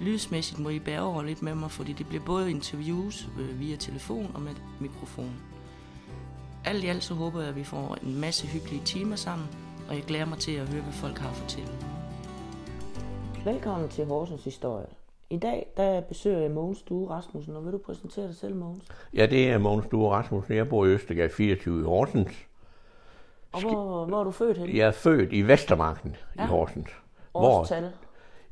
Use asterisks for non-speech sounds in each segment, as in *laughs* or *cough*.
Lydsmæssigt må I bære over lidt med mig, fordi det bliver både interviews øh, via telefon og med mikrofon. Alt i alt så håber jeg, at vi får en masse hyggelige timer sammen, og jeg glæder mig til at høre, hvad folk har at fortælle. Velkommen til Horsens Historie. I dag der besøger jeg Mogens Due Rasmussen, og vil du præsentere dig selv, Mogens? Ja, det er Mogens Due Rasmussen. Jeg bor i Østergade 24 i Horsens. Og hvor, hvor er du født henne? Jeg er født i Vestermarken ja. i Horsens. Årstal?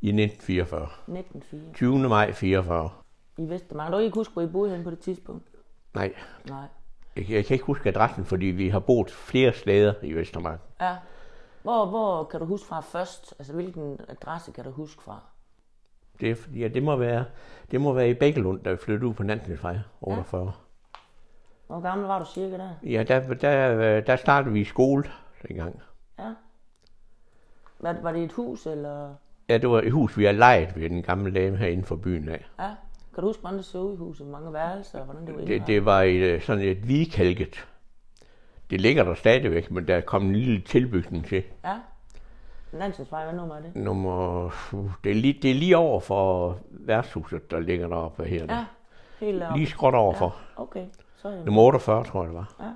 I 1944. 1904. 20. maj 44. I Vestermarken. Du kan ikke huske, hvor I boede henne på det tidspunkt? Nej, Nej. jeg, jeg kan ikke huske adressen, fordi vi har boet flere steder i Vestermarken. Ja. Hvor, hvor kan du huske fra først? Altså, hvilken adresse kan du huske fra? Det, ja, det må være, det må være i Bækkelund, der vi flyttede ud på Nansensvej 48. Ja. Hvor gammel var du cirka der? Ja, der, der, der startede vi i skole dengang. Ja. Var, var det et hus, eller? Ja, det var et hus, vi har lejet ved den gamle dame herinde for byen af. Ja. Kan du huske, hvordan det så ud i huset? Mange værelser, og hvordan det var Det, det var et, øh, sådan et hvidkalket. Det ligger der stadigvæk, men der er kommet en lille tilbygning til. Ja. Nansensvej, hvad nummer er det? Nummer, uh, det, er lige, det er lige over for værtshuset, der ligger deroppe her. Ja. Helt deroppe. Lige skråt overfor. Ja. Okay, så er med. Nummer 48, tror jeg det var. Ja.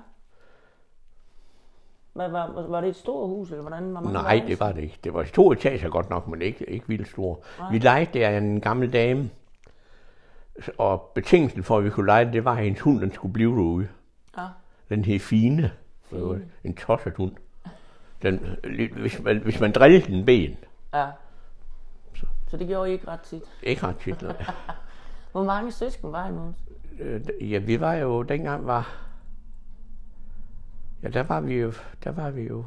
Hvad, var, var det et stort hus, eller hvordan? Var mange Nej, det var det ikke. Det var to etager godt nok, men ikke, ikke vildt store. Vi lejede der af en gammel dame, og betingelsen for, at vi kunne lege det, var, at hendes hund den skulle blive derude. Ja. Den hed Fine. øvrigt. En tosset hund. Den, hvis, man, hvis man drillede den ben, ja. Så det gjorde I ikke ret tit. ikke ret tit, nej. *laughs* Hvor mange søsken var I, Måns? Øh, Ja, vi var jo, dengang var, ja, der var vi jo, der var vi jo,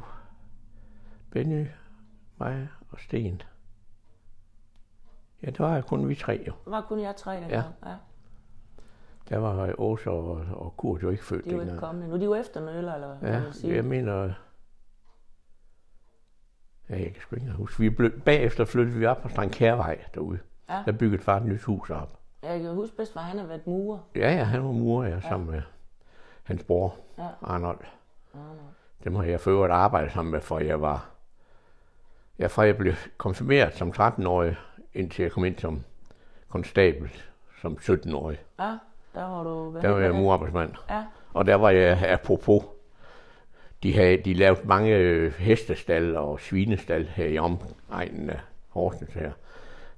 Benny, mig og Sten. Ja, der var kun vi tre jo. Det var kun jer tre dengang. Ja. ja. Der var Åsa og, og Kurt jo ikke født De er jo ikke kommet nu. De er jo efternøler, eller hvad Ja, man siger. jeg mener, ja, jeg kan sgu ikke huske. Vi blev, bagefter flyttede vi op på Strand Kærvej derude. Ja. Der byggede far et nyt hus op. Jeg kan huske bedst, at han har været murer. Ja, ja, han var murer, ja, sammen med hans bror, Ja. Arnold. Dem har jeg for arbejdet sammen med, for jeg var... Ja, fra jeg blev konfirmeret som 13-årig, indtil jeg kom ind som konstabel som 17-årig. Ja, der var du... Der var jeg murarbejdsmand. Ja, Og der var jeg, apropos, de, havde, de lavede mange øh, hestestal og svinestal her i omegnen af Horsens her.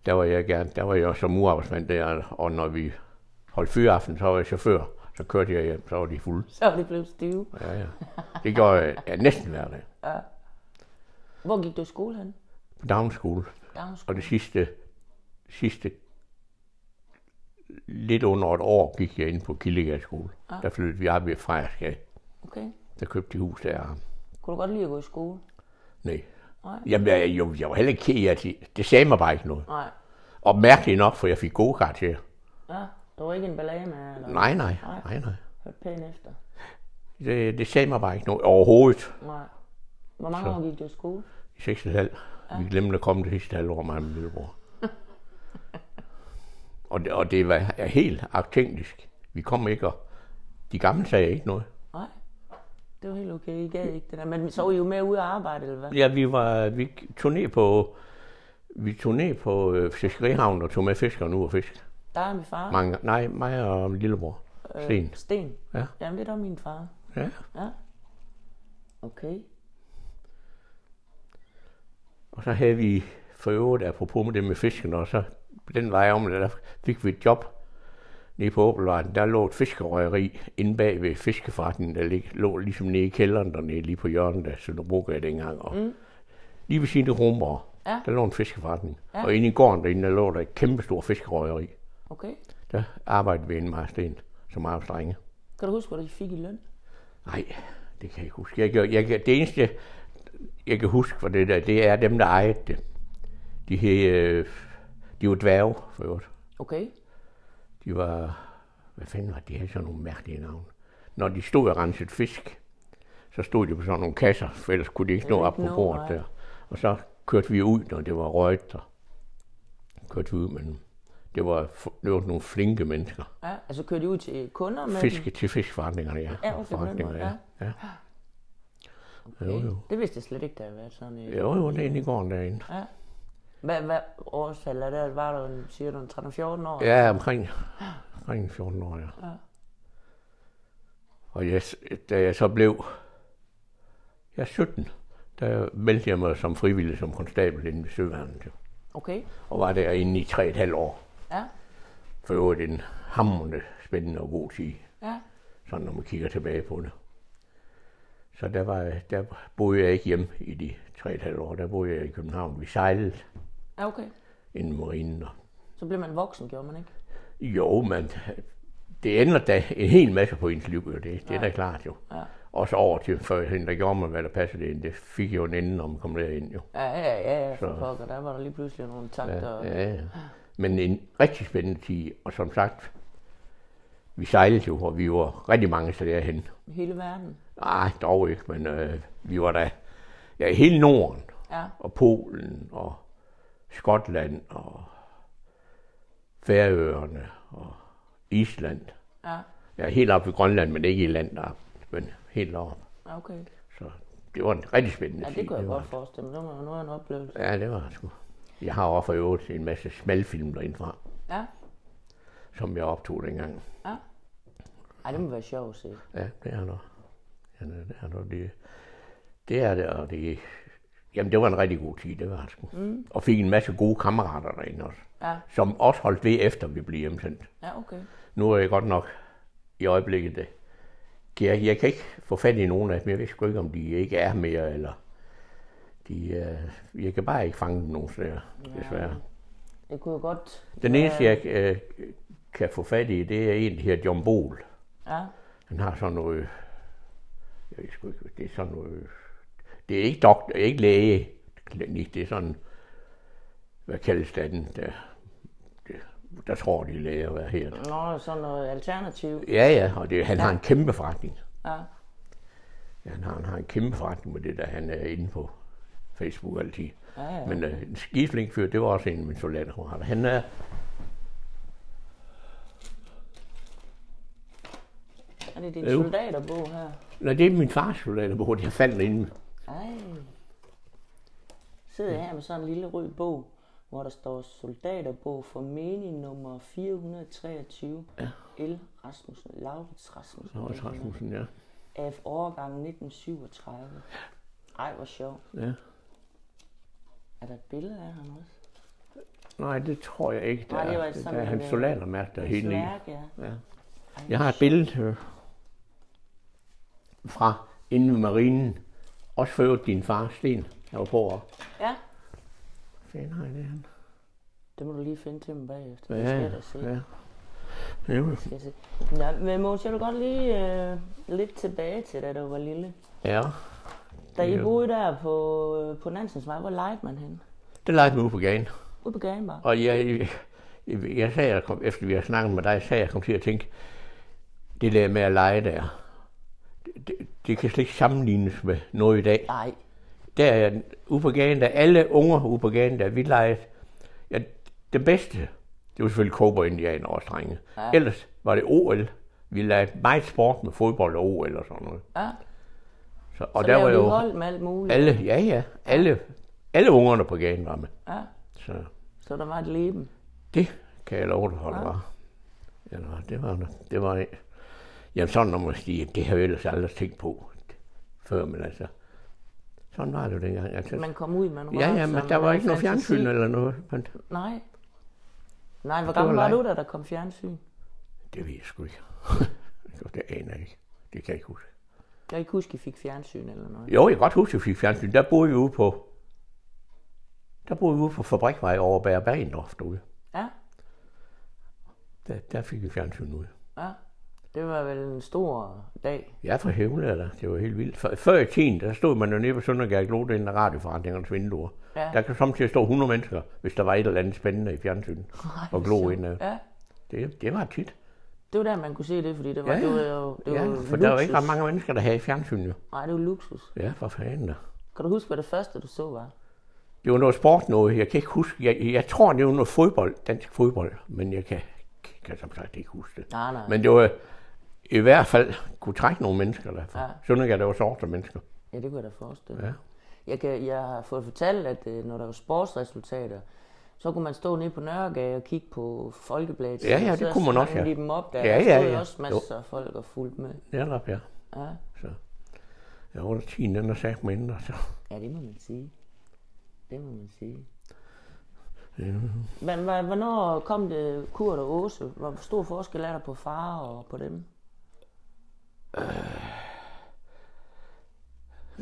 Der var jeg gerne, der var jeg som murarbejdsmand der, og når vi holdt fyraften, så var jeg chauffør. Så kørte jeg hjem, så var de fulde. så var de blevet stive. Ja, ja. Det gjorde jeg ja, næsten hver dag. Hvor gik du i skole hen? På daginskole. Dagens Og det sidste, sidste lidt under et år gik jeg ind på Kildegade skole. Ja. Der flyttede vi op i Frejersgade. Okay. Der købte de hus der. Kunne du godt lide at gå i skole? Nej. Nej. Jamen, jeg, jo, jeg var heller ikke ked af det. Det sagde mig bare ikke noget. Nej. Og mærkeligt nok, for jeg fik gode karakterer. Ja, der var ikke en ballade med, eller Nej, nej, nej, nej. hørte pænt efter. Det, det sagde mig bare ikke noget overhovedet. Nej. Hvor mange Så. år gik du i skole? I 6,5. Ja. Vi glemte at komme det sidste halvår, mig og min lillebror. og, det, og det var helt autentisk. Vi kom ikke, og de gamle sagde ikke noget. Nej. Det var helt okay, I gad ikke det der. Men så var I jo med ude at arbejde, eller hvad? Ja, vi, var, vi tog ned på, vi tog ned på øh, fiskerihavnen og tog med fiskerne ud og fisk. Der er min far. Mange, nej, mig og min lillebror. Sten. Sten. Ja. Jamen, det er da min far. Ja. Ja. Okay. Og så havde vi for øvrigt, apropos med det med fisken, og så den vej om, der fik vi et job nede på Åbelvejen. Der lå et fiskerøgeri inde bag ved fiskeforretningen, der lig, lå ligesom nede i kælderen dernede, lige på hjørnet af Sønderbrogade dengang. Og mm. Lige ved siden af Romborg, Ja. der lå en fiskeforretning. Ja. Og inde i gården derinde, der lå der et kæmpestort fiskerøgeri. Okay. Der arbejdede vi inde med Sten som arbejdsdrenge. Kan du huske, hvad du fik i løn? Nej, det kan jeg ikke huske. Jeg, jeg, kan- det eneste, jeg kan huske for det der, det er dem, der ejede det. De, hed, øh, de var dværge, for øvrigt. Okay. De var hvad fanden var det? De havde sådan nogle mærkelige navne. Når de stod og rensede fisk, så stod de på sådan nogle kasser, for ellers kunne de ikke nå op på bordet der. Og så kørte vi ud, når det var røget, og kørte vi ud med dem. Det var, det var nogle flinke mennesker. Ja, altså kører de ud til kunder med Fiske dem? til fiskforretningerne, ja. Ja, okay, på den Forretninger, måde, ja. ja. Jo, jo. Det vidste jeg slet ikke, der havde været sådan et. Jo, jo, det er inde i gården derinde. Ja. Hvad, hvad årstal er det? Var du, en- siger du, en 13-14 år? Ja, omkring, omkring 14 år, ja. Ja. Og jeg, da jeg så blev jeg er 17, der meldte jeg mig som frivillig som konstabel inde ved Søværnet. Okay, Og var derinde i 3,5 år. Ja, For øvrigt en hamrende spændende og god tid, ja. sådan når man kigger tilbage på det. Så der, var, der boede jeg ikke hjemme i de 3,5 år. Der boede jeg i København. Vi sejlede Ja, okay. inden marinen. Så blev man voksen, gjorde man ikke? Jo, men det ændrer da en hel masse på ens liv, jo. det, det er da klart jo. Ja. Også over til førhen, der gjorde man, hvad der passede ind. Det fik jo en ende, når man kom derind jo. Ja, ja, ja, ja, for Så- pokker. Der var der lige pludselig nogle takter. Ja, ja, ja. Men en rigtig spændende tid, og som sagt, vi sejlede jo, og vi var rigtig mange steder hen. Hele verden. Nej, dog ikke, men øh, vi var der ja, i hele Norden, Ja, og Polen, og Skotland, og Færøerne, og Island. ja, Ja, helt op ved Grønland, men ikke i land der, men helt op. okay. Så det var en rigtig spændende Ja, det kunne jeg godt forestille mig. Det var noget af en oplevelse. Ja, det var det sgu. Jeg har også for øvrigt en masse smalfilm derindfra, Ja, som jeg optog dengang. ja. Ej, det må være sjovt at se. Ja, det er der. Ja, det er der. Det, det er det, og det... Jamen, det var en rigtig god tid, det var det. Mm. Og fik en masse gode kammerater derinde også, Ja, som også holdt ved efter, vi blev hjemsendt. ja, okay. Nu er jeg godt nok i øjeblikket... øh, Jeg, jeg kan ikke få fat i nogen af dem. Jeg ved sgu ikke, om de ikke er mere, eller... De, øh, jeg kan bare ikke fange dem nogen steder, desværre. Det kunne jo godt... Den eneste, jeg øh, kan få fat i, det er en, der hedder John Bol. Ja, Han har sådan noget, jeg ved sgu ikke, det er sådan noget, det er ikke doktor, ikke læge, klinik, det er sådan, hvad kaldes det, den, der, det, der tror de er læger, hvad her. Nå, sådan noget alternativ. Ja, ja, og det, han har en kæmpe forretning. Ja, Ja, han, har, han har en kæmpe forretning med det, der han er inde på Facebook altid. ja, ja. Men øh, en skideflink fyr, det var også en af mine soldaterkammerater. Han er, Er det din Jo. soldaterbog her? nej, det er min fars soldaterbog, jeg fandt inde. Ej. Sidder jeg her med sådan en lille rød bog, hvor der står soldaterbog for menig nummer 423. Ja. L. Rasmussen, Laurits Rasmussen. Nå, Rasmussen, ja. Af årgang 1937. Ej, hvor sjovt. ja. Er der et billede af ham også? Nej, det tror jeg ikke. Der, Nej, det var er, sådan der er hans øh, soldatermærke, der er helt i. Sværk, ja. Ja. Jeg har et billede øh, fra inde ved marinen. Også øvrigt din far, Sten, der var på også. Ja, Fanden har jeg det han? det må du lige finde til mig bagefter. Det Ja, skal jeg da se. ja. Jo, Skal jeg se. Ja, men Mås, jeg vil godt lige øh, lidt tilbage til, da du var lille. ja. Da I boede der på, på Nansens Vej, hvor legede man hen? Det legede vi ude på gaden. Ude på gaden bare? Og jeg, jeg, jeg, jeg sagde, jeg kom, efter vi har snakket med dig, sagde jeg kom til at tænke, det der med at lege der, det, det, det kan slet ikke sammenlignes med noget i dag. Nej. Der er ude på gaden, der alle unger ude på gaden, der vi legede. Ja, det bedste, det var selvfølgelig cowboy indianer og drenge. Ja. Ja. Ellers var det OL. Vi lavede meget sport med fodbold og OL og sådan noget. Ja. Så, og Så der var jo hold med alt muligt. alle, ja ja, alle, alle ungerne på gaden var med. Ja. Så Så der var et leben. det kan jeg love dig for, det Ja. var. Ja, det var, det var, var jamen sådan, når man siger, det har jeg ellers aldrig tænkt på før, men altså, sådan var det jo dengang. Altså, Man kom ud med nogle Ja, ja, men man der var ikke noget fjernsyn eller noget. Men Nej. Nej, hvor var gammel var leg. du, da der kom fjernsyn? det ved jeg sgu ikke. *laughs* det aner jeg ikke. Det kan jeg ikke huske. Jeg kan ikke huske, I fik fjernsyn eller noget. Jo, jeg kan godt huske, at jeg fik fjernsyn. Der boede vi ude på, der boede vi ude på Fabrikvej over Bær Bergendorf derude. Ja, Der, der fik vi fjernsyn ude. ja. Det var vel en stor dag. Ja, for hævle der. Det var helt vildt. Før, før i tiden, der stod man jo nede på Søndergærk Lode inden af radioforretningernes vinduer. Ja. Der kan samtidig stå 100 mennesker, hvis der var et eller andet spændende i fjernsynet. *laughs* og glo ind. Ja, Det, det var tit. Det var der, man kunne se det, fordi det var, Ja, ja. det var jo det var Ja, for der var ikke ret luksus. mange mennesker, der havde fjernsyn jo. Nej, det var luksus. Ja, for fanden da. Kan du huske, hvad det første, du så var? Det var noget sport noget, jeg kan ikke huske. Jeg, jeg tror, det var noget fodbold, dansk fodbold, men jeg kan, kan som sagt ikke huske det. Nej, nej. Men det var i hvert fald kunne trække nogle mennesker derfra. Ja. Søndergaard, der var sorte mennesker. Ja, det kunne jeg da forestille mig. Ja. Jeg, kan, jeg har fået fortalt, at øh, når der var sportsresultater, så kunne man stå nede på Nørregade og kigge på Folkebladet. Ja, ja, det kunne man også, ja. de dem op der. Ja, der ja, ja. også masser af folk og fulgte med. Netop, ja. Ja. Så. Jeg var tiden, den er sagt mindre, så. ja, det må man sige. Det må man sige. Ja. Men hvornår kom det Kurt og Åse? Hvor stor forskel er der på far og på dem?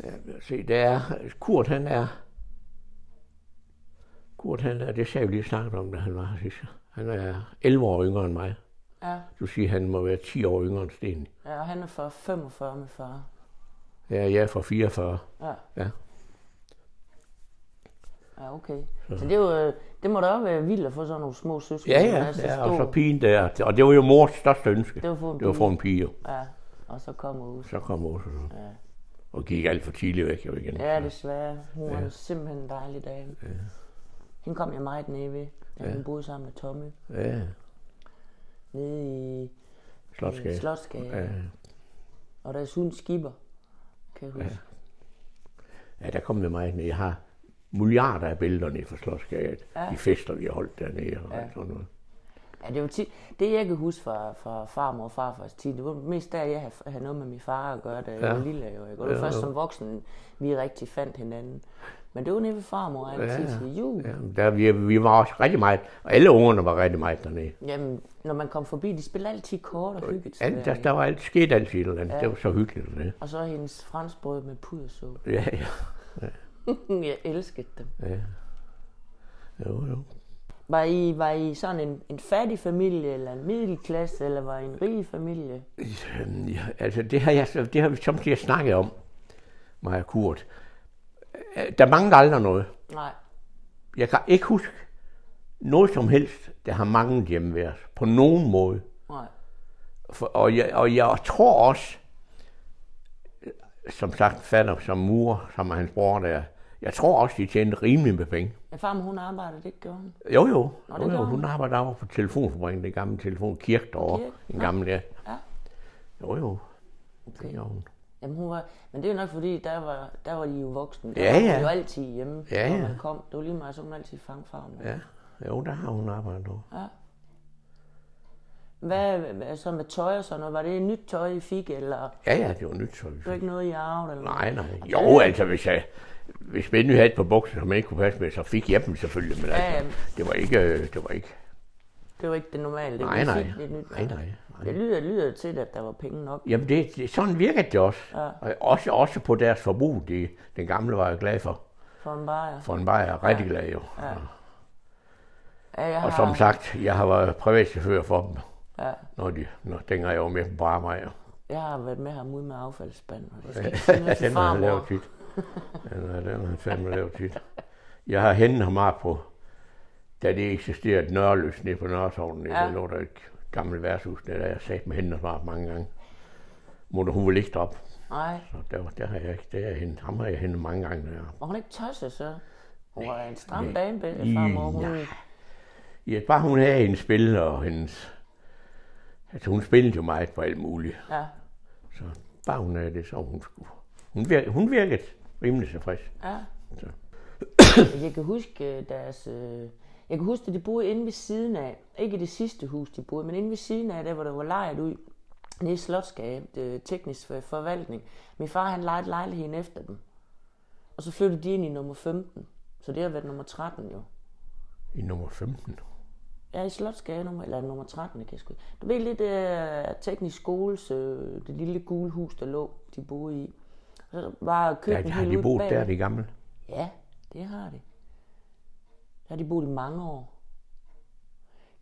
Ja, se, det er, Kurt han er, Kurt han er, det sagde vi lige snakket om, da han var her sidst. Han er 11 år yngre end mig. Ja, Du siger, han må være 10 år yngre end Sten. ja og han er fra 45 med far. Ja, jeg er fra 44. Ja, Ja. ja okay. Så det, er jo, øh, det må da også være vildt at få sådan nogle små søskende. Ja, ja, så ja og så pigen der. Og det var jo mors største ønske. Det var for en Det var for en pige. Ja, og så kommer Åse. Så kom Åse så. Ja. Og gik alt for tidligt væk jo igen. Ja, desværre. Hun var simpelthen en dejlig dame. Ja. Hende kom jeg meget nede ved, da Ja. hun boede sammen med Tommy. Ja, Nede i, i Slotsgade. Slotsgade. Ja. Og der er hun skipper, kan jeg huske. ja, der kom det meget ned. Jeg har milliarder af billeder nede fra Slotsgade. Ja. De fester, vi har holdt dernede og Ja. ja. sådan noget. Ja, det var tit, det jeg kan huske fra, fra farmor og farfars tid, det var mest der, jeg havde, havde noget med min far at gøre, da jeg Ja. var lille. Jo, ikke? Og det var Ja, først som voksen, vi rigtig fandt hinanden. Men det var nede ved farmor altid Ja, ja. til jul. Ja, der, vi, vi var også rigtig meget, og alle ungerne var rigtig meget dernede. Jamen, når man kom forbi, de spillede altid kort og hyggede sig. Alt, der, der, var alt, skete altid et eller andet. Ja. Det var så hyggeligt. Det. Og så hendes franskbrød med pudersuppe. Ja, *laughs* ja. jeg elskede dem. ja. Jo, jo. Var I, var I sådan en, en fattig familie, eller en middelklasse, eller var I en rig familie? Ja, altså, det har, jeg, det har vi samtidig snakket om, mig og Kurt. Øh, Der mangler aldrig noget. Nej. Jeg kan ikke huske noget som helst, der har manglet hjemme ved os. På nogen måde. Nej. For, og, jeg, og jeg tror også, øh, som sagt, fatter som mur, som er hans bror der, jeg tror også, de tjente rimelig med penge. Ja, farmor, hun arbejdede, det gjorde hun. Jo, jo. Nå, det jo, jo. Hun arbejder over på telefonfabrikken, den gamle telefon, Kirk derovre. Kirk? En Nå. gammel, ja. Ja. Jo, jo. Okay. Det gjorde hun. Jamen, hun var, men det er jo nok fordi, der var, der var de jo voksne. Der Ja, var hun ja. jo altid hjemme, Ja, når ja. man kom. Det var lige meget, så hun altid fange farmor. Ja, jo, der har hun arbejdet over. ja. Hvad, hvad så med tøj og sådan noget? Var det nyt tøj, I fik, eller Ja, ja, det var nyt tøj. det var ikke noget, I arvede? Eller Nej, nej. Jo, altså, hvis jeg, hvis Benny havde et par bukser, som jeg ikke kunne passe med, så fik jeg dem selvfølgelig. Men Ja, altså, ja. det var ikke, øh, det var ikke, Det var ikke det normale. Det nej, var nej, det nyt. nej, Det lyder, lyder til, at der var penge nok. Jamen, det, det, sådan virkede det også. Ja. Og også, også på deres forbrug. De, den gamle var jeg glad for. For en bajer. For en var jeg rigtig glad jo. Ja. Ja, jeg Og har, som sagt, jeg har været privatchauffør for dem, ja, når de, når, dengang jeg var med dem på arbejde. jeg har været med ham ud med affaldsspanden. Og det *laughs* skal ikke sige noget til den har han farmor. lavet tit. Den har, den har han fandme lavet tit. Jeg har hentet ham op på, da det eksisterede Nørreløs nede på Nørresovnen. Ja. Ja. Der lå der et gammelt værtshus, der, der jeg sagde med ham op mange gange. Måtte hun vel ikke op. Nej, Så der, der har jeg ikke, der jeg hentet, ham har jeg hentet mange gange. Der. var hun ikke tosset så? Hun var en stram nej. dame, bedre farmor. Hun, Ja. Ja, bare hun havde hendes spil og hendes... Altså hun spillede jo meget på alt muligt. ja, Så bare hun havde det, så hun skulle... Hun virkede, hun virkede rimelig tilfreds. ja. Så. Jeg kan huske øh, deres... øh, Jeg kan huske, at de boede inde ved siden af. Ikke i det sidste hus, de boede, men inde ved siden af, der hvor der var lejet ud. Nede i Slotsgade, det teknisk for- forvaltning. Min far, han lejede lejligheden efter dem. Og så flyttede de ind i nummer 15. Så det har været nummer 13 jo. I nummer 15. Ja, i Slotsgade, nummer, eller nummer 13, det kan jeg sgu. Du ved lidt uh, teknisk skoles, uh, det lille gule hus, der lå, de boede i. Og så var Ja, køkkenet har de boet der, de gamle? Ja, det har de. Der har de boet i mange år.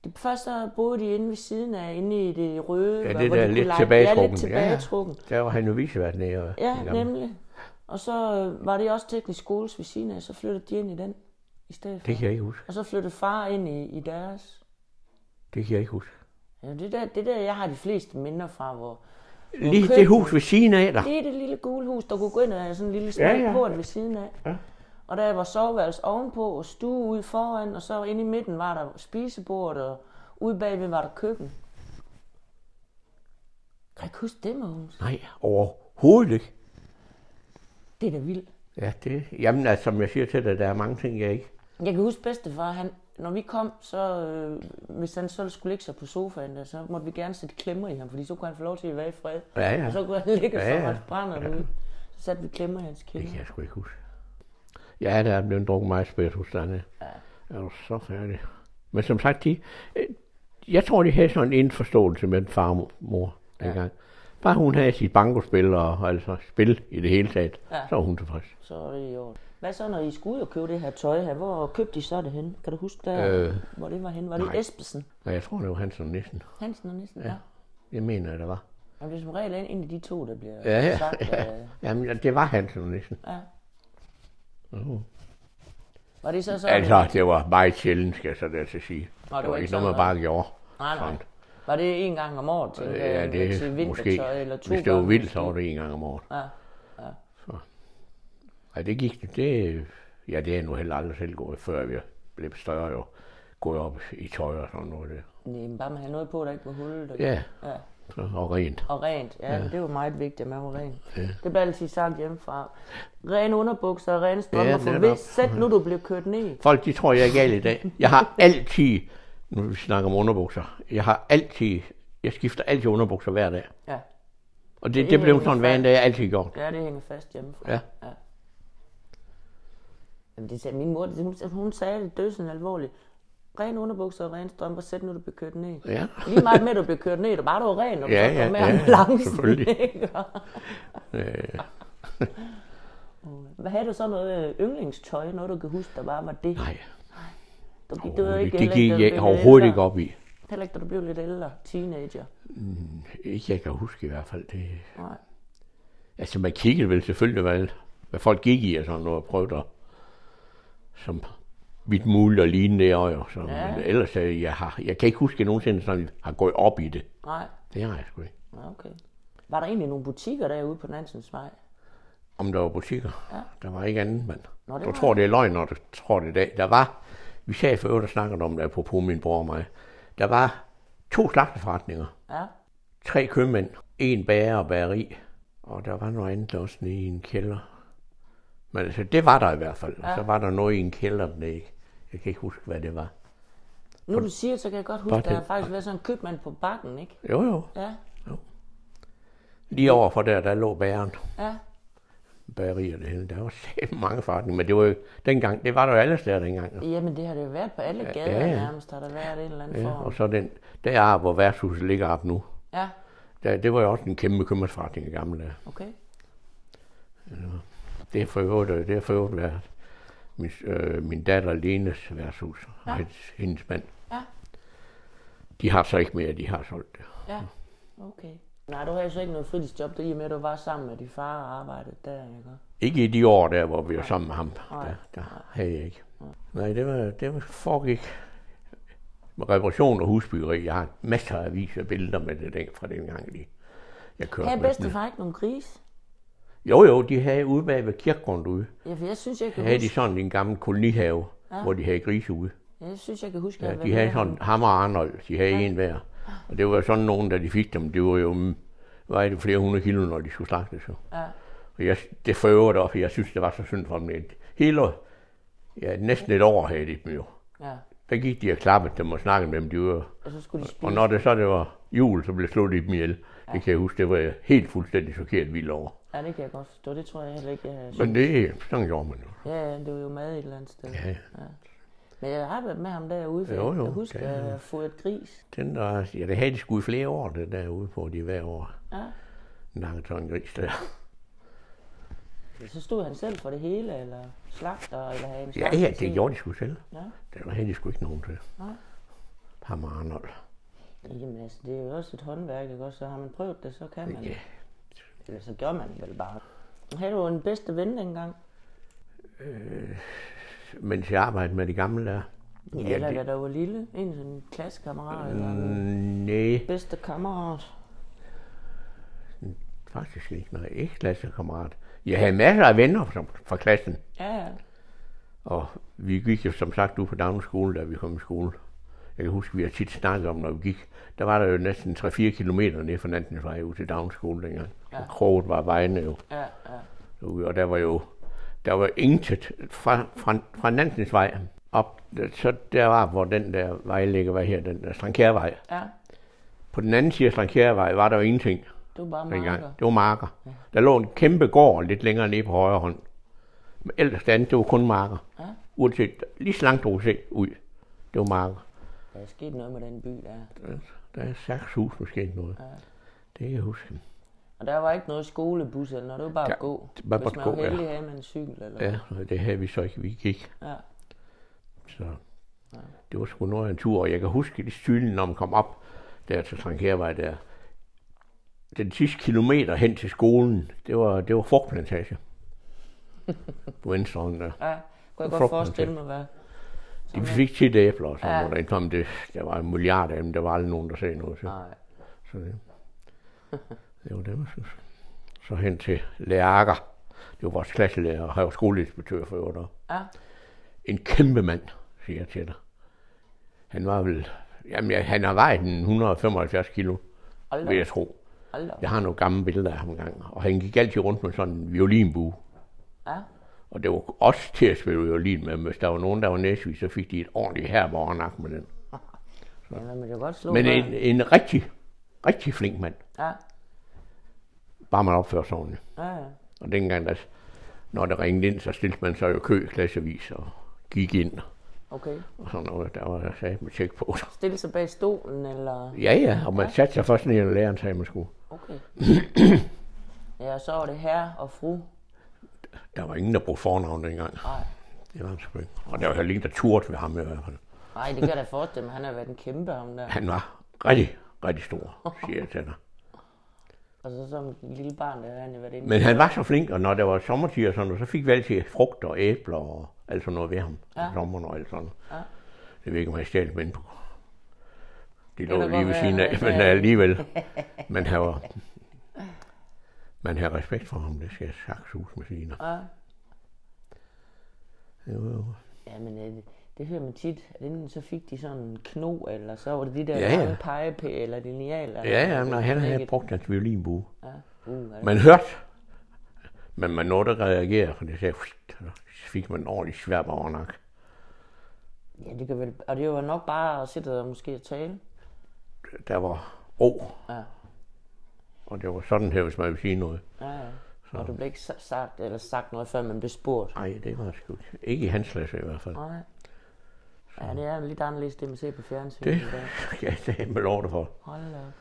De, først så boede de inde ved siden af, inde i det røde. Ja, det hvor der de lidt tilbagetrukken. Ja, lidt tilbagetrukken. Der var han jo visevært nede. og- Ja, nemlig. Og så øh, var det også teknisk skoles ved siden af, så flyttede de ind i den i stedet for. Det kan jeg ikke huske. Og så flyttede far ind i, i deres. Det kan jeg ikke huske. Ja, det der, det der, jeg har de fleste minder fra, hvor... hvor Lige det hus ved siden af dig. Det er det lille gule hus, der kunne gå ind og have sådan en lille Ja, smal ja. port ved siden af. Ja. Og der var soveværelse ovenpå, og stue ude foran, og så inde i midten var der spisebordet, og ude bagved var der køkken. Kan du ikke huske det, Mogens? Nej, overhovedet ikke. Det er da vildt. Ja, det, jamen, altså, som jeg siger til dig, der er mange ting, jeg ikke... Jeg kan huske bedstefar, han, når vi kom, så øh, hvis han så skulle ligge sig på sofaen, der, så måtte vi gerne sætte klemmer i ham, fordi så kunne han få lov til at være i fred. Ja, ja. Og så kunne han ligge Ja, ja, og brænder ja. Så satte vi klemmer i hans Det kælder. kan jeg sgu ikke huske. Ja, der er blevet drukket meget hos Danne. Ja. Er du så færdig? Men som sagt, de, øh, jeg tror, de havde sådan en indforståelse med den farmor dengang. Bare hun havde sit bankospil og altså spil i det hele taget, Ja. så var hun tilfreds. Så er det i orden. Hvad så, når I skulle ud og købe det her tøj her? Hvor købte I så det hen? Kan du huske der, Øh, øh, hvor det var hen? Var det nej. Esbesen? Og jeg tror, det var Hansen og Nissen. Hansen og Nissen? Ja. Ja. ja. Det mener jeg, der var. Og det er som regel en af de to, der bliver Ja, ja, sagt. *laughs* ja. Ja. Jamen, det var Hansen og Nissen. ja. Uh. Var det så så? Altså, det var meget sjældent, skal jeg så der til sige. Nå, det var ikke noget, man bare gjorde. Nej, nej. Sådan. Var det en gang om året til, Øh, øh, Ja, til det er vintertøj, måske, eller to hvis det var vildt, så var det en gang om året. Ja. Ej, det gik, det, ja, det er nu heller aldrig selv gået, før vi blev større jo. Gået op i tøj og sådan noget der. Nej, men bare man havde noget på, der ikke var hullet. og- Ja, ja. Og rent. Og rent, ja, ja. det var meget vigtigt, at man var ren. Ja. Det blev altid sagt hjemmefra. Ren underbukser og rene strømper, Ja, ja, for hvis sæt nu du blev kørt ned. Folk, de tror, jeg er gal i dag. Jeg har *laughs* altid, nu vi snakker om underbukser, jeg har altid, jeg skifter altid underbukser hver dag. Ja, Og det, Det det blev sådan en vane, det har jeg altid gjort. ja det hænger fast hjemmefra. Ja. Jamen, det sagde min mor, det, hun, hun sagde det dødsende alvorligt. Ren underbukser og ren strømper, sæt nu du bliver kørt ned. Ja. Lige meget med, at du bliver kørt ned, du bare du var ren, og Ja, så ja, med ja, ambulancen. selvfølgelig. *laughs* ikke? Øh, *laughs* Hvad havde du så noget øh, yndlingstøj, noget du kan huske, der bare var det? nej, Du gik, du overhovedet ikke, det gik jeg blev overhovedet ikke op i. Heller ikke, da du blev lidt ældre, teenager. Ikke jeg kan huske i hvert fald. Det, Nej. Altså, man kiggede vel selvfølgelig, hvad, hvad folk gik i og sådan noget, og prøvede at, som vidt muligt at ligne det og så. Ja. Men ellers, jeg, har, jeg kan ikke huske, at jeg nogensinde sådan har gået op i det. Nej, Det har jeg sgu ikke. Okay. Var der egentlig nogle butikker derude på Nansens Vej? Om der var butikker. Ja. Der var ikke andet, Nå, det du var tror, det er løgn, når du tror det i dag. Der var, vi sagde for øvrigt og snakkede om det, apropos min bror og mig. Der var to slagteforretninger, Ja. tre købmænd, en bager og bageri, og der var noget andet også nede i en kælder. Men altså, det var der i hvert fald. Og Ja. så var der noget i en kælder dernede. Jeg kan ikke huske, hvad det var. Nu du siger, det, så kan jeg godt huske, at der har faktisk været sådan en købmand på bakken, ikke? Jo, jo. Ja, Lige overfor der, der lå bageren. ja. Bageri og det hele. Der var sæt mange forretninger, men det var jo dengang, det var der jo alle steder dengang. Jamen, det har det jo været på alle gader ja, ja. nærmest, har der været en eller anden Ja, form. og så den, der hvor værtshuset ligger op nu, Ja, der, det var jo også en kæmpe købmandsforretning i gamle dage. okay. Det er for øvrigt, det er for øvrigt været min, øh, min datter Lenes værtshus, Ja. ja. hendes, hendes mand. Ja. De har så ikke mere, de har solgt det. Ja, okay. Nej, du har jo så ikke noget fritidsjob, det er i og med, at du var sammen med din far og arbejdede der, ikke? Ikke i de år der, hvor vi var sammen med ham. Nej. Der, der havde jeg ikke. Nej, det var, det var foregik med reparation og husbyggeri. Jeg har masser af aviser og billeder med det den, fra dengang, de, jeg kørte Havde bedstefar ikke nogen gris? Jo, jo, de havde ude bag ved kirkegården ude. Ja, for jeg synes, jeg kan havde de huske, sådan en gammel kolonihave, Ja. hvor de havde grise ude. ja, jeg synes, jeg kan huske, Ja, de havde sådan Hammer og Arnold, de havde ja. en hver. Og det var sådan nogen, da de fik dem, det var jo mm, var det flere hundrede kilo, når de skulle slagtes. Jo. Ja, Og jeg, det fører det op, for jeg synes, det var så synd for dem. Hele, ja, næsten et år havde de dem jo. ja. Der gik de og klappede dem og snakkede med dem. De var, Og så skulle de spise. og når det så det var jul, så blev slået de dem ihjel. Det kan jeg huske, det var jeg helt fuldstændig chokeret vild over. Ja, det kan jeg godt forstå. Det tror jeg heller ikke, jeg har Men det, sådan gjorde man jo. Ja, ja, det var jo mad et eller andet sted. Ja, Men jeg har været med ham derude, for Jo, jo, jeg husker, det at jeg har fået et gris. den der, ja, det havde de sgu i flere år, det derude på de hver år. Ja. En lang sådan gris der. Så stod han selv for det hele, eller slagter, eller havde en Ja, ja, slagtertid. det gjorde de sgu selv. Ja. Der havde de sgu ikke nogen til. Nej. Hammer og Arnold. Jamen altså, det er jo også et håndværk, ikke også? Så har man prøvet det, så kan man. Ja. Eller så gør man vel bare. Havde du en bedste ven dengang? Mens jeg arbejdede med de gamle der. Ja, Ja, eller det- da der var lille. En sådan klassekammerat eller Mm, nej, bedste kammerat. faktisk ikke. Nej, ikke klassekammerat. Jeg havde masser af venner fra, fra klassen. Ja, ja. Og vi gik jo som sagt ud på daginskole, da vi kom i skole. Jeg kan huske, vi har tit snakket om, når vi gik. Der var der jo næsten 3-4 kilometer ned fra Nantensvej ud til daginskole dengang. Ja. Ja. Kroget var vejene jo. Ja, ja. Og der var jo der var intet fra, fra, fra Nantensvej op. Så der var, hvor den der vej ligger, hvad her, den der Strankærvej. Ja, På den anden side af Strankærvej var der jo ingenting du er bare dengang. marker. Det var marker. Der lå en kæmpe gård lidt længere nede på højre hånd. Men ellers det andet, det var kun marker. Ja. Uanset, lige så langt du kunne se ud, det var marker. Der er sket noget med den by der. Der er seks hus måske noget. Ja. Det kan jeg huske. Og der var ikke noget skolebus eller noget, det var bare Ja, at gå. det var bare Hvis man gå, var ja. heldig havde man en cykel eller Ja, og det havde vi så ikke. Vi gik. ja. Så det var sgu noget af en tur. Og jeg kan huske de stylen, når man kom op der til Trankærvej der. Den sidste kilometer hen til skolen, det var, det var frugtplantage. *laughs* på venstre der. Ja, kunne jeg godt forestille til. mig, hvad. De fik tit æbler og sådan Ja. noget. Kom det, der var en milliard af dem, der var aldrig nogen, der sagde noget til. Nej. Så det, det var det, man synes. Så hen til Lærker. Det var vores klasselærer, og jeg var skoleinspektør for øvrigt. Ja, En kæmpe mand, siger jeg til dig. Han var vel, jamen ja, han har vejet en 175 kilo, da. vil jeg tro. Op. Jeg har nogle gamle billeder af ham engang, og han gik altid rundt med sådan en violinbue. Ja, Og det var også til at spille violin med, hvis der var nogen, der var næsvig, så fik de et ordentligt her med den. *laughs* ja men man kan godt slå Men en, en rigtig, rigtig flink mand. Ja, Bare man opfører sig ordentligt. ja, ja. Og dengang, der, når der ringede ind, så stillede man sig jo kø klassevis og gik ind. Okay. Og sådan noget, der var der sat med tjek på. Stille sig bag stolen, eller... Ja, ja, og man satte sig først ned, og læreren sagde, man skulle. Okay. *clears throat* ja, og så var det herre og fru. Der var ingen, der brugte fornavn dengang. Nej. Det var han sgu ikke. Og der var heller ingen, der turde ved ham i hvert fald. Nej, det kan jeg da forestille mig. Han har været en kæmpe, ham der. Han var rigtig, rigtig stor, siger jeg til dig. *laughs* Og så som lille barn, der har han jo været inde. Men han var så flink, og når der var sommertid og sådan noget, så fik vi altid frugt og æbler og alt sådan noget ved ham. Ja. Sommeren og alt sådan noget. Ja. Det ved ikke, om jeg stjal dem på. De lå lige ved siden af, men alligevel. *laughs* Man har man har respekt for ham, det skal jeg sagt med sine. Ja. Jo, jo. Ja, men øh, det hører man tit, at enten så fik de sådan en kno, eller så var det de der Ja, ja. pegepæ eller linealer. Ja, ja, der når han havde brugt hans violinbue. Ja, uh, er det- Man hørte, men man nåede at reagere, for det sagde, så fik man en ordentlig sværp over nak. Ja, det kan vel... Og det var nok bare at sidde og måske tale. Der var ro, Ja, og det var sådan her, hvis man ville sige noget. ja, ja. Og du blev ikke sa- sagt, eller sagt noget, før man blev spurgt. Nej, det var sgu ikke. I hans klasse i hvert fald. Nej. Ja, det er lidt anderledes, det man ser på fjernsyn. Det, *laughs* ja, det er med lov for. Hold da op.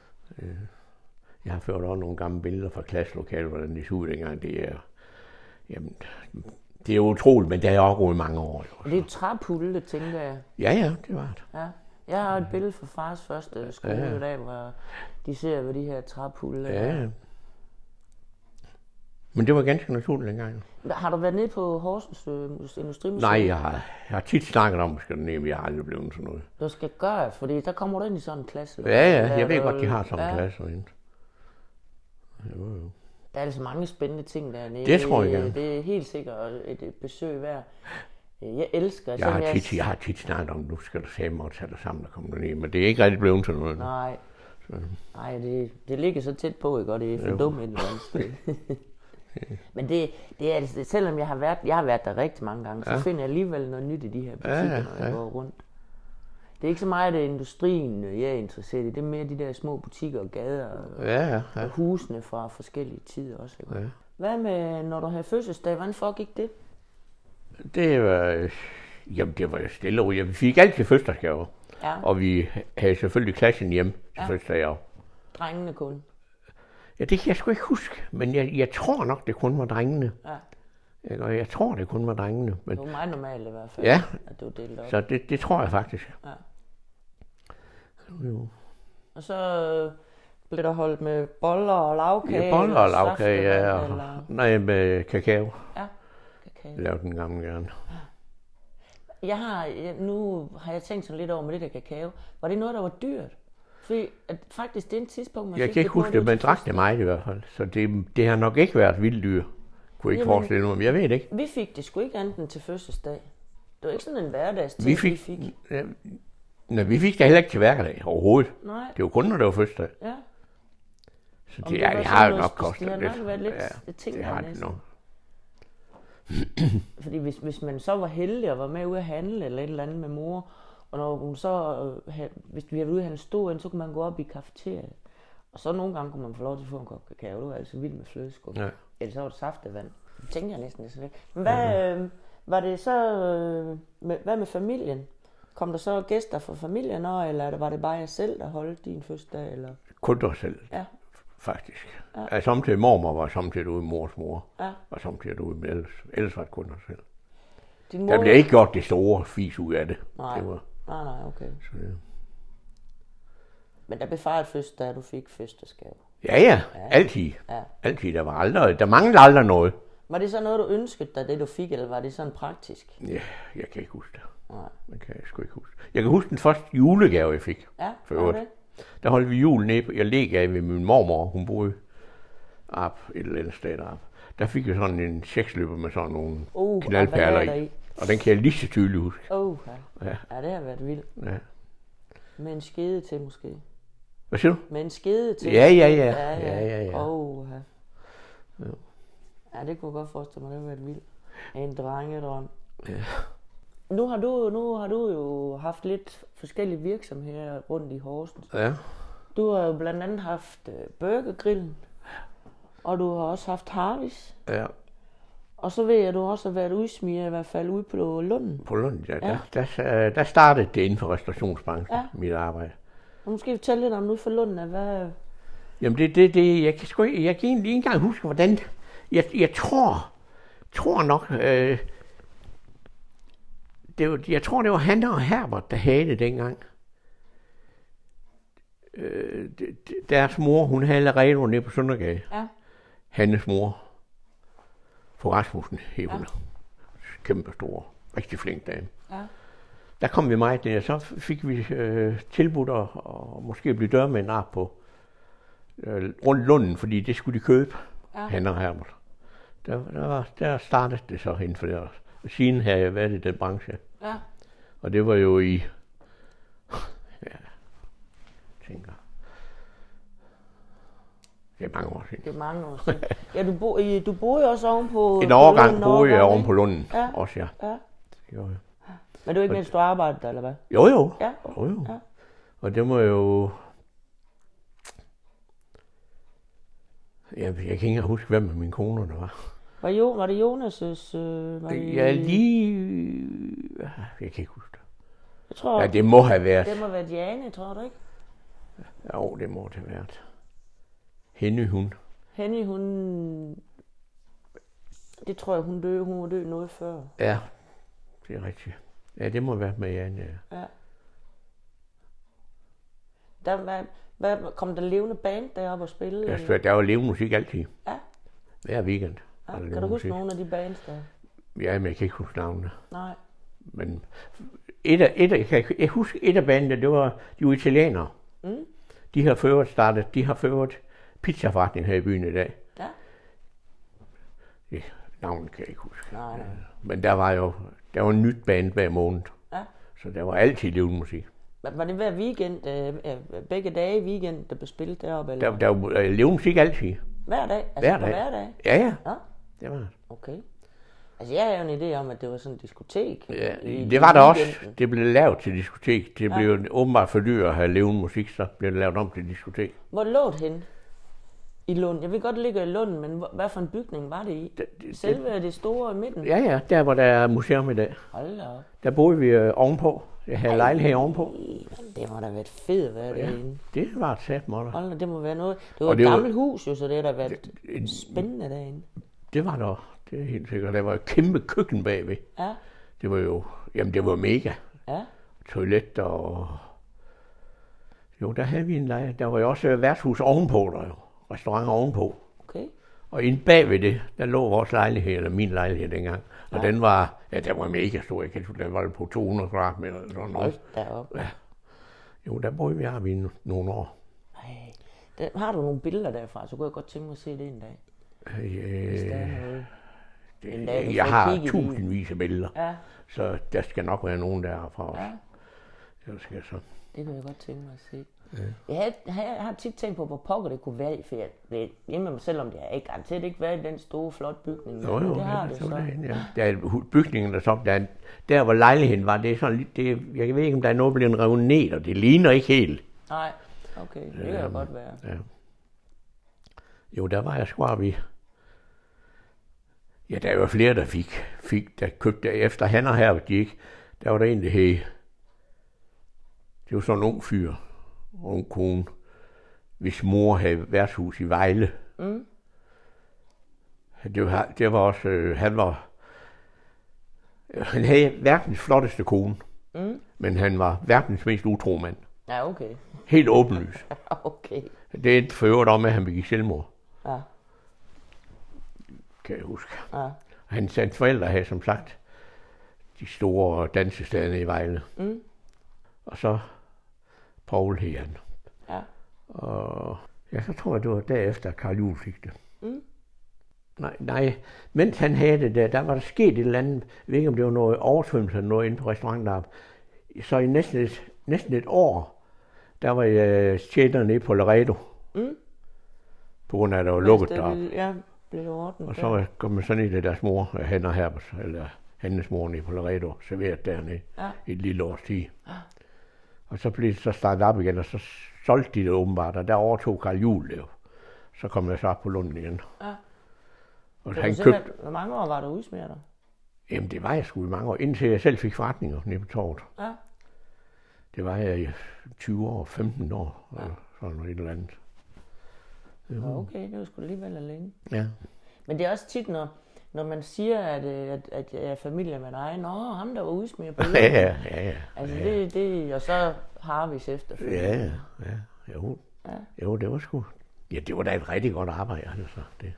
Jeg har ført også nogle gamle billeder fra klasselokalet, hvordan det så ud dengang. Det er, jamen, det er utroligt, men det er også gået mange år. Jo. Det er et træpulle, tænker jeg. Ja, ja, det var det. Ja. Jeg har et billede fra fars første skole Ja. hvor de ser ved de her træpulle. Ja. Men det var ganske naturligt dengang. Har du været nede på Horsens øh, Industrimuseum? Nej, jeg har, jeg har tit snakket om, at skal ned, men jeg har aldrig blevet sådan noget. Du skal gøre, fordi der kommer du ind i sådan en klasse. Ja, ja, jeg ved godt, de har sådan en ja, klasse herinde. Jo, jo. Der er altså mange spændende ting dernede. Det tror jeg gerne. Det er helt sikkert et besøg værd. Jeg elsker, Jeg har, tit, jeg har tit snakket om, nu skal du sammen og tage dig sammen og komme ned, men det er ikke rigtig blevet til noget. Nej. Nej, det, det ligger så tæt på, ikke? Og det er for Jo. dumt et eller andet sted. *laughs* Men det, det er altså, selvom jeg har været, jeg har været der rigtig mange gange, så Ja. finder jeg alligevel noget nyt i de her butikker, Ja, ja, når jeg ja. går rundt. Det er ikke så meget det industrien, jeg er interesseret i. Det er mere de der små butikker og gader og, Ja, ja, ja. og husene fra forskellige tider også. Ikke? Ja. Hvad med, når du havde fødselsdag, hvordan foregik det? Det var, jamen det var stille og roligt. Vi fik altid fødselsdagsgaver, Ja, og vi havde selvfølgelig klassen hjem til Ja. ja. fødselsdag. også. drengene kun. Ja, det kan jeg sgu ikke huske, men jeg, jeg tror nok, det kun var drengene. Ja, Ikke? Og jeg tror, det kun var drengene. Men, det var meget normalt i hvert fald, Ja. at du var delt op. så det, det tror jeg faktisk. Ja. Jo. Og så øh, blev der holdt med boller og lavkage? Ja, boller og eller lavkage, ja. Eller... nej, med kakao. Ja, kakao. Lavede den gamle gerne. jeg har, nu har jeg tænkt sådan lidt over med det der kakao. Var det noget, der var dyrt? Fordi at faktisk det er en tidspunkt, man Jeg kan ikke huske det, men drak det meget i hvert fald. Så det, det har nok ikke været vildt dyr. Kunne ikke Jamen- forestille mig, men jeg ved det ikke. Vi fik det sgu ikke andet end til fødselsdag. Det var ikke sådan en hverdagsting, Vi fik, vi fik. Ja, nej, vi fik det heller ikke til hverdag overhovedet. Nej, Det var kun, når det var fødselsdag. ja. Så det, det ja, det har jo nok kostet det har lidt. nok været lidt- tænker det har det nok. *clears throat* Fordi hvis, hvis man så var heldig og var med ude at handle eller et eller andet med mor, og når hun så, øh, hvis vi havde ude at handle stor ind, så kunne man gå op i kafeteriet. Og så nogle gange kunne man få lov til at få en kop kakao. Det var altså vildt med flødeskum. Ja. Eller så var det saftevand. Det tænker jeg næsten, er sådan lidt. Men hvad, øh, var det så, øh, med, hvad med familien? Kom der så gæster fra familien, også, eller var det bare jeg selv, der holdt din fødselsdag? Eller? Kun dig selv, Ja, faktisk. Ja. Ja. Samtidig mormor var samtidig ude mors mor. ja. Og samtidig ude med ellers. Ellers var det kun dig selv. Din mor... Der blev ikke gjort det store fis ud af det. Nej. Det var, Nej, nej, okay. så, ja. Men der blev fejret fødselsdag, du fik fødselsdagsgave. ja, ja, altid. Ja. Altid. Der var aldrig, der manglede aldrig noget. Var det så noget, du ønskede dig, det du fik, eller var det sådan praktisk? Ja, jeg kan ikke huske det. Nej. Det kan jeg sgu ikke huske. Jeg kan huske den første julegave, jeg fik. Ja, For øvrigt. Der holdt vi jul nede på, jeg af ved min mormor, hun boede op et eller andet sted op. Der fik jeg sådan en seksløber med sådan nogle Uh, knaldperler er i. i? Og den kan jeg lige så tydeligt huske. Oh, ja. Ja. ja, det har været vildt. Ja. Med en skede til måske. Hvad siger du? Med en skede til. Ja, ja, ja. Ja, Ja, ja, ja. Oh, ja. ja, det kunne jeg godt forestille mig, det har været vildt. En drengedrøm. Ja. Nu har, du, nu har du jo haft lidt forskellige virksomheder rundt i Horsens. Ja. Du har jo blandt andet haft øh, Burgergrillen, og du har også haft Harvis. ja. Og så ved jeg, at du også har været udsmiger, i hvert fald ude på Lunden. På Lund, ja. Ja. Der, der, der startede det inden for restaurationsbranchen, Ja. mit arbejde. Og måske fortælle lidt om ude for Lunden, hvad... Jamen det, det, det jeg kan sgu jeg kan egentlig ikke engang huske, hvordan, jeg, jeg tror, tror nok, øh, det var, jeg tror det var han og Herbert, der havde det dengang. Øh, deres mor, hun havde allerede nede på Søndergade. Ja. Hannes mor. For Rasmussen hed hun. Ja. Kæmpe stor, rigtig flink dame. Ja. Der kom vi meget ned, så fik vi øh, tilbudt at, og måske blive dørmænd op på øh, rundt Lunden, fordi det skulle de købe, Ja. ja. han og Herbert. Der, der, var, der startede det så inden for det. Og siden havde jeg været i den branche. Ja. Og det var jo i, *laughs* ja, tænker, det er mange år siden. Det er mange år siden. Ja, du, bo, I- du boede jo også ovenpå... En på overgang Lunden, boede jeg oven på Lunden Ja. også, ja. Ja. Det gjorde jeg. Men det var ikke, mens du arbejdede der, eller hvad? Jo, jo. Ja. jo, jo. Ja. Og det må jo... Jeg, jeg kan ikke huske, hvem af mine koner der var. Var, jo, var det Jonas' Øh, var det, Jeg lige... Jeg kan ikke huske det. Jeg tror, Ja, det må have været... det må have været Jane, tror du ikke? Jo, det må det have været. Hende, hun. Henny, hun... Det tror jeg, hun døde. Hun var død noget før. Ja, det er rigtigt. Ja, det må have været med Jan, ja. Ja. Der, hvad, hvad, kom der levende band deroppe og spille? Jeg spørger, der var levende musik altid. Ja. Hver weekend. Ja, var kan du huske musik. nogle af de bands der? Ja, men jeg kan ikke huske navnene. Nej. Men et af, et af, jeg, kan, jeg husker et af bandene, det var de var italienere. Mm. De har ført startet, de har ført pizzaforretning her i byen i dag. Ja. Det, navnet kan jeg ikke huske. Nej, nej. Men der var jo der var en nyt band hver måned. Ja. Så der var altid levende musik. Var var det hver weekend, øh, øh, begge dage i weekend, der blev spillet deroppe? Eller? Der, der var øh, levende musik altid. Hver dag? Altså Hver dag. hver dag? Ja, ja. Ja, Det var det. okay. Altså jeg jo en idé om, at det var sådan et diskotek. Ja, i- det var der også. Det blev lavet til diskotek. Det Ja. blev åbenbart for dyrt at have levende musik, så blev det lavet om til diskotek. Hvor lå det henne? I Lund. Jeg ved godt, det ligger i Lund, men hvor- hvad for en bygning var det i? Det, det, Selve det store i midten? Ja, ja, der hvor der er museum i dag. Hold da op. Der boede vi øh, ovenpå. Jeg havde lejlighed ovenpå. Det må da være fedt at være Ja. derinde. Det var et sat måtte. Hold da, det må være noget. Det var Og et det var- gammelt hus jo, så det har da været Det, spændende derinde. det var der. Det er helt sikkert. Der var et kæmpe køkken bagved. Ja, Det var jo, jamen det var mega. ja. Toilet og... Jo, der havde vi en lejr. Der var jo også øh, værtshus ovenpå der jo. Restaurant ovenpå. Okay. Og inde bagved det, der lå vores lejlighed, eller min lejlighed dengang. Og Ja. den var, ja, den var mega stor. Jeg kan huske, den var på 200 kvadratmeter eller sådan noget. derop. Ja. Jo, der boede vi her i no- nogle år. Ej. Der, har du nogle billeder derfra, så kunne jeg godt tænke mig at se det en dag. Hvis der er Øh, noget. Det, dag, du jeg har tusindvis af billeder, Ja, så der skal nok være nogen derfra også. ja. Det skal jeg så. Det kunne jeg godt tænke mig at se. Ja. Jeg, har, jeg har tit tænkt på, hvor pokker det kunne være for jeg ved hjemme mig selv, om det har ikke garanteret ikke været i den store, flotte bygning. Jo, men jo, det har ja, det så derinde, ja. Der er bygningen der så, der, er- der hvor lejligheden var, det er sådan lidt, det, jeg ved ikke, om der er noget blevet revet ned, og det ligner ikke helt. Nej, okay, det kan jo godt være. Ja. Jo, der var jeg sgu i. Ja, der var flere, der fik, fik der købte efter han og her, de ikke, der var der en, der hed, det var sådan en ung fyr, og en kone, hvis mor havde værtshus i Vejle. Mm. Det var, det var også, øh, han var, han havde verdens flotteste kone, Mm. men han var verdens mest utro mand. Ja, okay. Helt åbenlys. *laughs* Okay. Det er for øvrigt om, at han begik selvmord, Ja, kan jeg huske. ja. Hans, hans forældre havde som sagt de store dansesteder i Vejle. Mm. Og så Paul hed han. Ja. Og ja, så tror jeg, det var derefter, at Karl Juhl fik det. Mm. Nej, nej, mens han havde det der, der var der sket et eller andet, jeg ved ikke om det var noget oversvømmelse eller noget inde på restauranten deroppe. Så i næsten et, næsten et år, der var jeg tjener nede på Laredo. Mm. På grund af, at der var lukket deroppe. Ja, blev ordnet. Og så kom man sådan i det deres mor, øh, han og Herbert, eller hendes mor nede på Laredo, serveret dernede Ja. i et lille års tid. Og så blev det så startet op igen, og så solgte de det åbenbart, og der overtog Karl Juhl det jo. Så kom jeg så op på Lunden igen. Ja. Og Så han købte, hvor mange år var du udsmeret der? jamen det var jeg sgu i mange år, indtil jeg selv fik forretninger nede på torvet. Ja. Det var jeg i 20 år, 15 år, ja. sådan noget et eller andet. Ja, okay, det var sgu alligevel længe. Ja. Men det er også tit, når, når man siger, at, øh, at, at jeg er familie med dig. Nå, ham der var udsmeret på *laughs* Ja, ja, ja, ja. Altså, det, det, og så har vi efterfølgende. Ja, ja, ja. Jo. Ja. jo, det var sgu... Ja, det var da et rigtig godt arbejde, altså. Det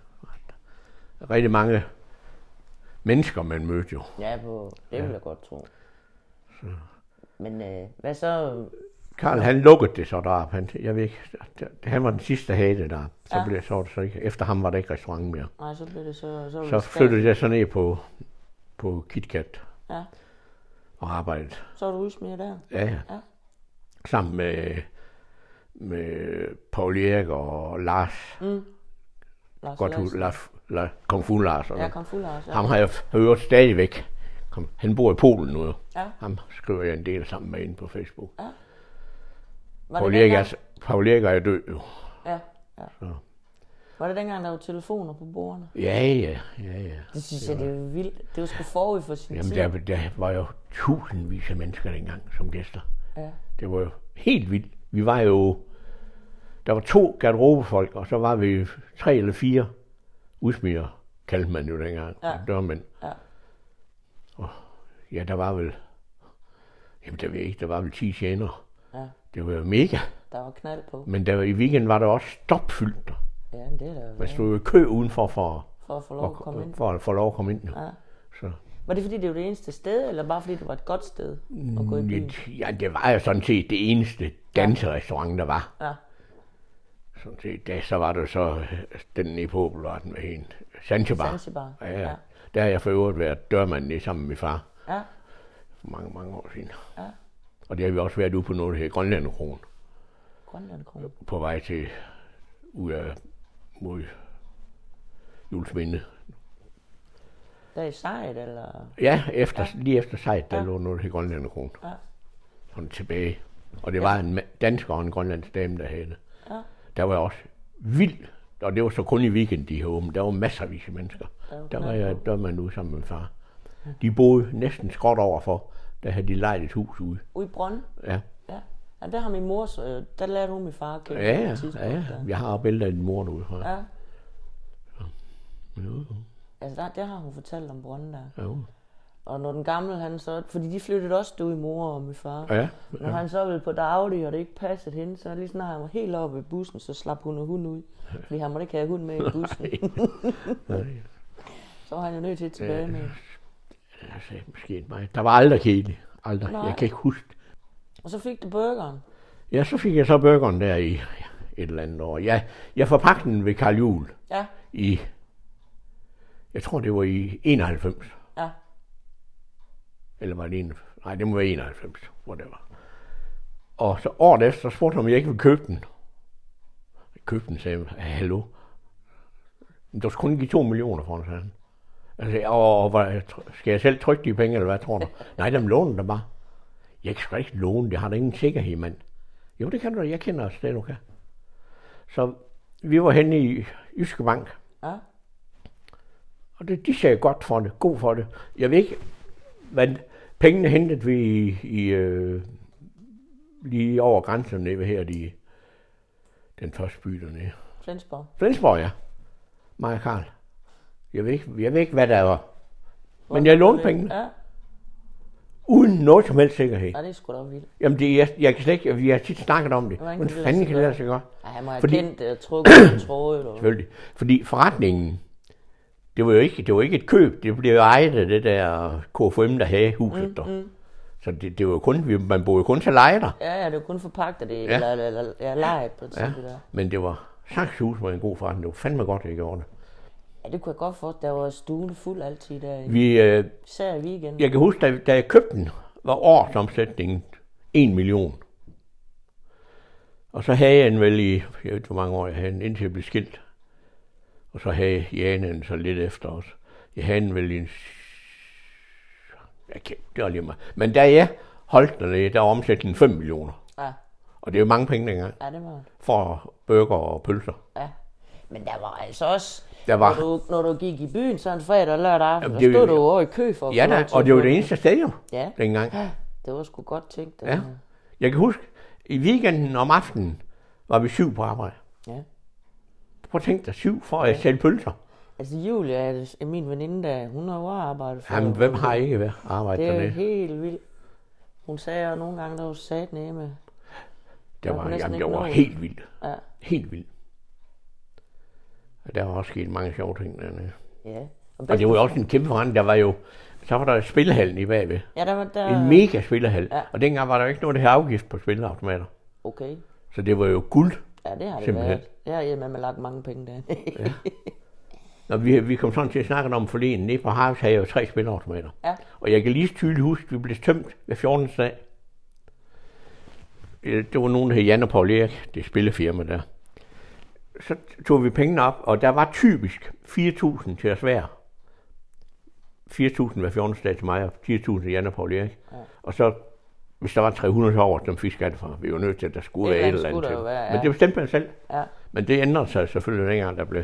var rigtig mange mennesker, man mødte jo. Ja, på, det vil jeg godt tro. Men øh, hvad så? Karl, han lukkede det så deroppe. Han, jeg ved ikke, han var den sidste, det der. Så Ja. blev det så, var det så ikke, efter ham var der ikke restaurant mere. Nej, så blev det så... Så, Så flyttede jeg så ned på, på KitKat Ja, og arbejdede. så var du udsmeret der. Ja, ja. Ja. Sammen med, med Paul Erik og Lars. Mm. Lars Godt hus, Lars, Lars, Kung Fu Lars. Ja, kom fuld Lars. Ja. Ham har jeg hørt stadigvæk. Kom, han bor i Polen nu. Ja. Ham skriver jeg en del sammen med inde på Facebook. Var Paul det, Erik, er, Paul Erik er død jo. ja, ja. Så. var det dengang, der var telefoner på bordene? Ja, ja, ja, ja. Det synes jeg, det er vildt. Det var sgu forud for sin Jamen, tid. der, der var jo tusindvis af mennesker dengang som gæster. Ja. Det var jo helt vildt. Vi var jo... Der var to garderobefolk, og så var vi tre eller fire udsmider, kaldte man jo dengang. Ja. Dørmænd. Ja. Og ja, der var vel... Jamen, der ved jeg ikke, der var vel 10 tjenere. Det var jo mega. der var knald på. Men der, i weekenden var der også stopfyldt der. Ja, det er da Man stod i kø udenfor for, for at få lov at komme ind. for, at få lov at komme ind. Jo. Ja. Så, Var det fordi, det var det eneste sted, eller bare fordi det var et godt sted at gå i byen? ja, det var jo sådan set det eneste danserestaurant, der var. Ja, Sådan set. Da, så var der så øh, den nede på Opelvarten med hende. Zanzibar. Zanzibar. Ja, ja. Ja. Der har jeg for øvrigt været dørmand sammen med min far ja, for mange, mange år siden. Ja. Og det har vi også været ude på noget, der hedder Grønlandekronen. Grønland Kron. På vej til ud af mod Julesminde. Der i sejt, eller? Ja, efter, ja. lige efter sejt, der Ja. lå noget, der hed Grønlandekronen. Ja. Sådan tilbage. Og det var en dansker og en grønlandsk dame, der havde det. Ja. Der var også vildt. Og det var så kun i weekend, de havde åbent. Der var masser af mennesker. Der var Der var jeg på. dørmand ude sammen med far. De boede næsten skråt overfor. Der havde de lejet et hus ude. Ude i Brønd? Ja, Ja. ja. der har min mor, så, der lærte hun min far at kende. ja, ja. ja. Jeg har billeder af din mor derude. Ja. Ja, Jo, altså der, der har hun fortalt om Brønd der. jo. Og når den gamle, han så... Fordi de flyttede også ud i mor og min far. Ja, Når han så ville på daglig, og det ikke passede hende, så lige snart han var helt oppe i bussen, så slap hun og hund ud. Fordi han måtte ikke have hund med i *laughs* bussen. Nej. så var han jo nødt til tilbage med. Altså, måske mig. Der var aldrig kedeligt. Aldrig. Nej. Jeg kan ikke huske. Og så fik du burgeren. Ja, så fik jeg så burgeren der i et eller andet år. Jeg, jeg forpagte den ved Karl Juhl Ja, i, jeg tror det var i 91. ja. Eller var det en, nej, det må være 91, whatever. Og så året efter, så spurgte han, om jeg ikke ville købe den. Jeg købte den, sagde jeg, hallo. Men du skal kun give 2 millioner for den, sagde han. Altså, og, og skal jeg selv trykke de penge, eller hvad tror du? *laughs* Nej, dem låner der bare. Jeg kan ikke låne, det har da ingen sikkerhed, mand. Jo, det kan du jeg kender os det, du kan. Så vi var henne i Jyske Bank, Ja, og det, de sagde godt for det, god for det. Jeg ved ikke, hvad pengene hentede vi i, i øh, lige over grænsen nede her, de, den første by dernede. Flensborg. Flensborg, ja. Og Karl. Jeg ved, ikke, jeg ved ikke, hvad der var. Men jeg lånte pengene, Ja, uden noget som helst sikkerhed. ja det er sgu da vildt. Jamen, det, jeg, jeg kan slet ikke, vi har tit snakket om det. Hvordan det fanden kan sig det lade sig gøre? Ja, han må have Fordi- kendt det og trukket en tråd. Eller... Selvfølgelig. Fordi forretningen, det var jo ikke, det var ikke et køb, det blev ejet af det der KFM, der havde huset der. mm. Så det, det var jo kun, man boede jo kun til leje der. Ja, ja, det jo kun forpagtet det, Ja. eller, eller, eller ja, lejet på ja. der. Men det var saksehus var en god forretning. Det var fandme godt, jeg gjorde det. Ja, det kunne jeg godt få. Der var stuen fuld altid der. Vi, øh, Især i weekenden. jeg kan huske, da, da jeg købte den, var årsomsætningen 1 million. Og så havde jeg den vel i, jeg ved ikke, hvor mange år jeg havde den, indtil jeg blev skilt. Og så havde Jane den så lidt efter os. Jeg havde den vel i en... Jeg kan, det var lige meget. Men da jeg holdt den, der var omsætningen 5 millioner. Ja, Og det er jo mange penge dengang, ja, det var for burger og pølser. Ja. Men der var altså også, Der var, når, du, når du gik i byen sådan fredag og lørdag aften, Jamen, det- stod du jo over i kø for at ja da, og det var det eneste sted jo, Ja, dengang. det var sgu godt tænkt. Ja. Ja. Jeg kan huske, i weekenden om aftenen var vi syv på arbejde. ja. Prøv at tænke dig, syv for at sælge pølser. Altså Julia, er min veninde, der, hun har jo arbejdet for. Jamen, hvem har ikke været arbejdet Det er dernede? helt vildt. Hun sagde jo nogle gange, der var sat nemme. Det var, jamen, det var helt vildt. Ja. Helt vildt. Der var også sket mange sjove ting dernede. ja. Og, Og det var jo også en kæmpe forandring. Der var jo, så var der spillehallen i bagved. Ja, der var der... En mega spillehal. Ja. Og dengang var der ikke noget, der havde afgift på spilleautomater. Okay. Så det var jo guld. Ja, det har det Simpelthen. været. Det har jeg med lagt mange penge der. Når vi, vi kom sådan til at snakke om forleden, nede på Harvs havde jeg jo tre spilleautomater. ja. Og jeg kan lige tydeligt huske, at vi blev tømt ved 14. dag. Det var nogen, der hed Jan og Paul Erik, det spillefirma der. Så tog vi pengene op, og der var typisk 4.000 til os hver. 4.000 hver 14. dag til mig, og 10.000 til Jan og Paul Erik. Ja. Og så, hvis der var 300 til over, som fik skat fra, vi var nødt til, at der skulle være et eller andet til. være, Men ja. det bestemte man selv. Ja, Men det ændrede sig selvfølgelig dengang, der blev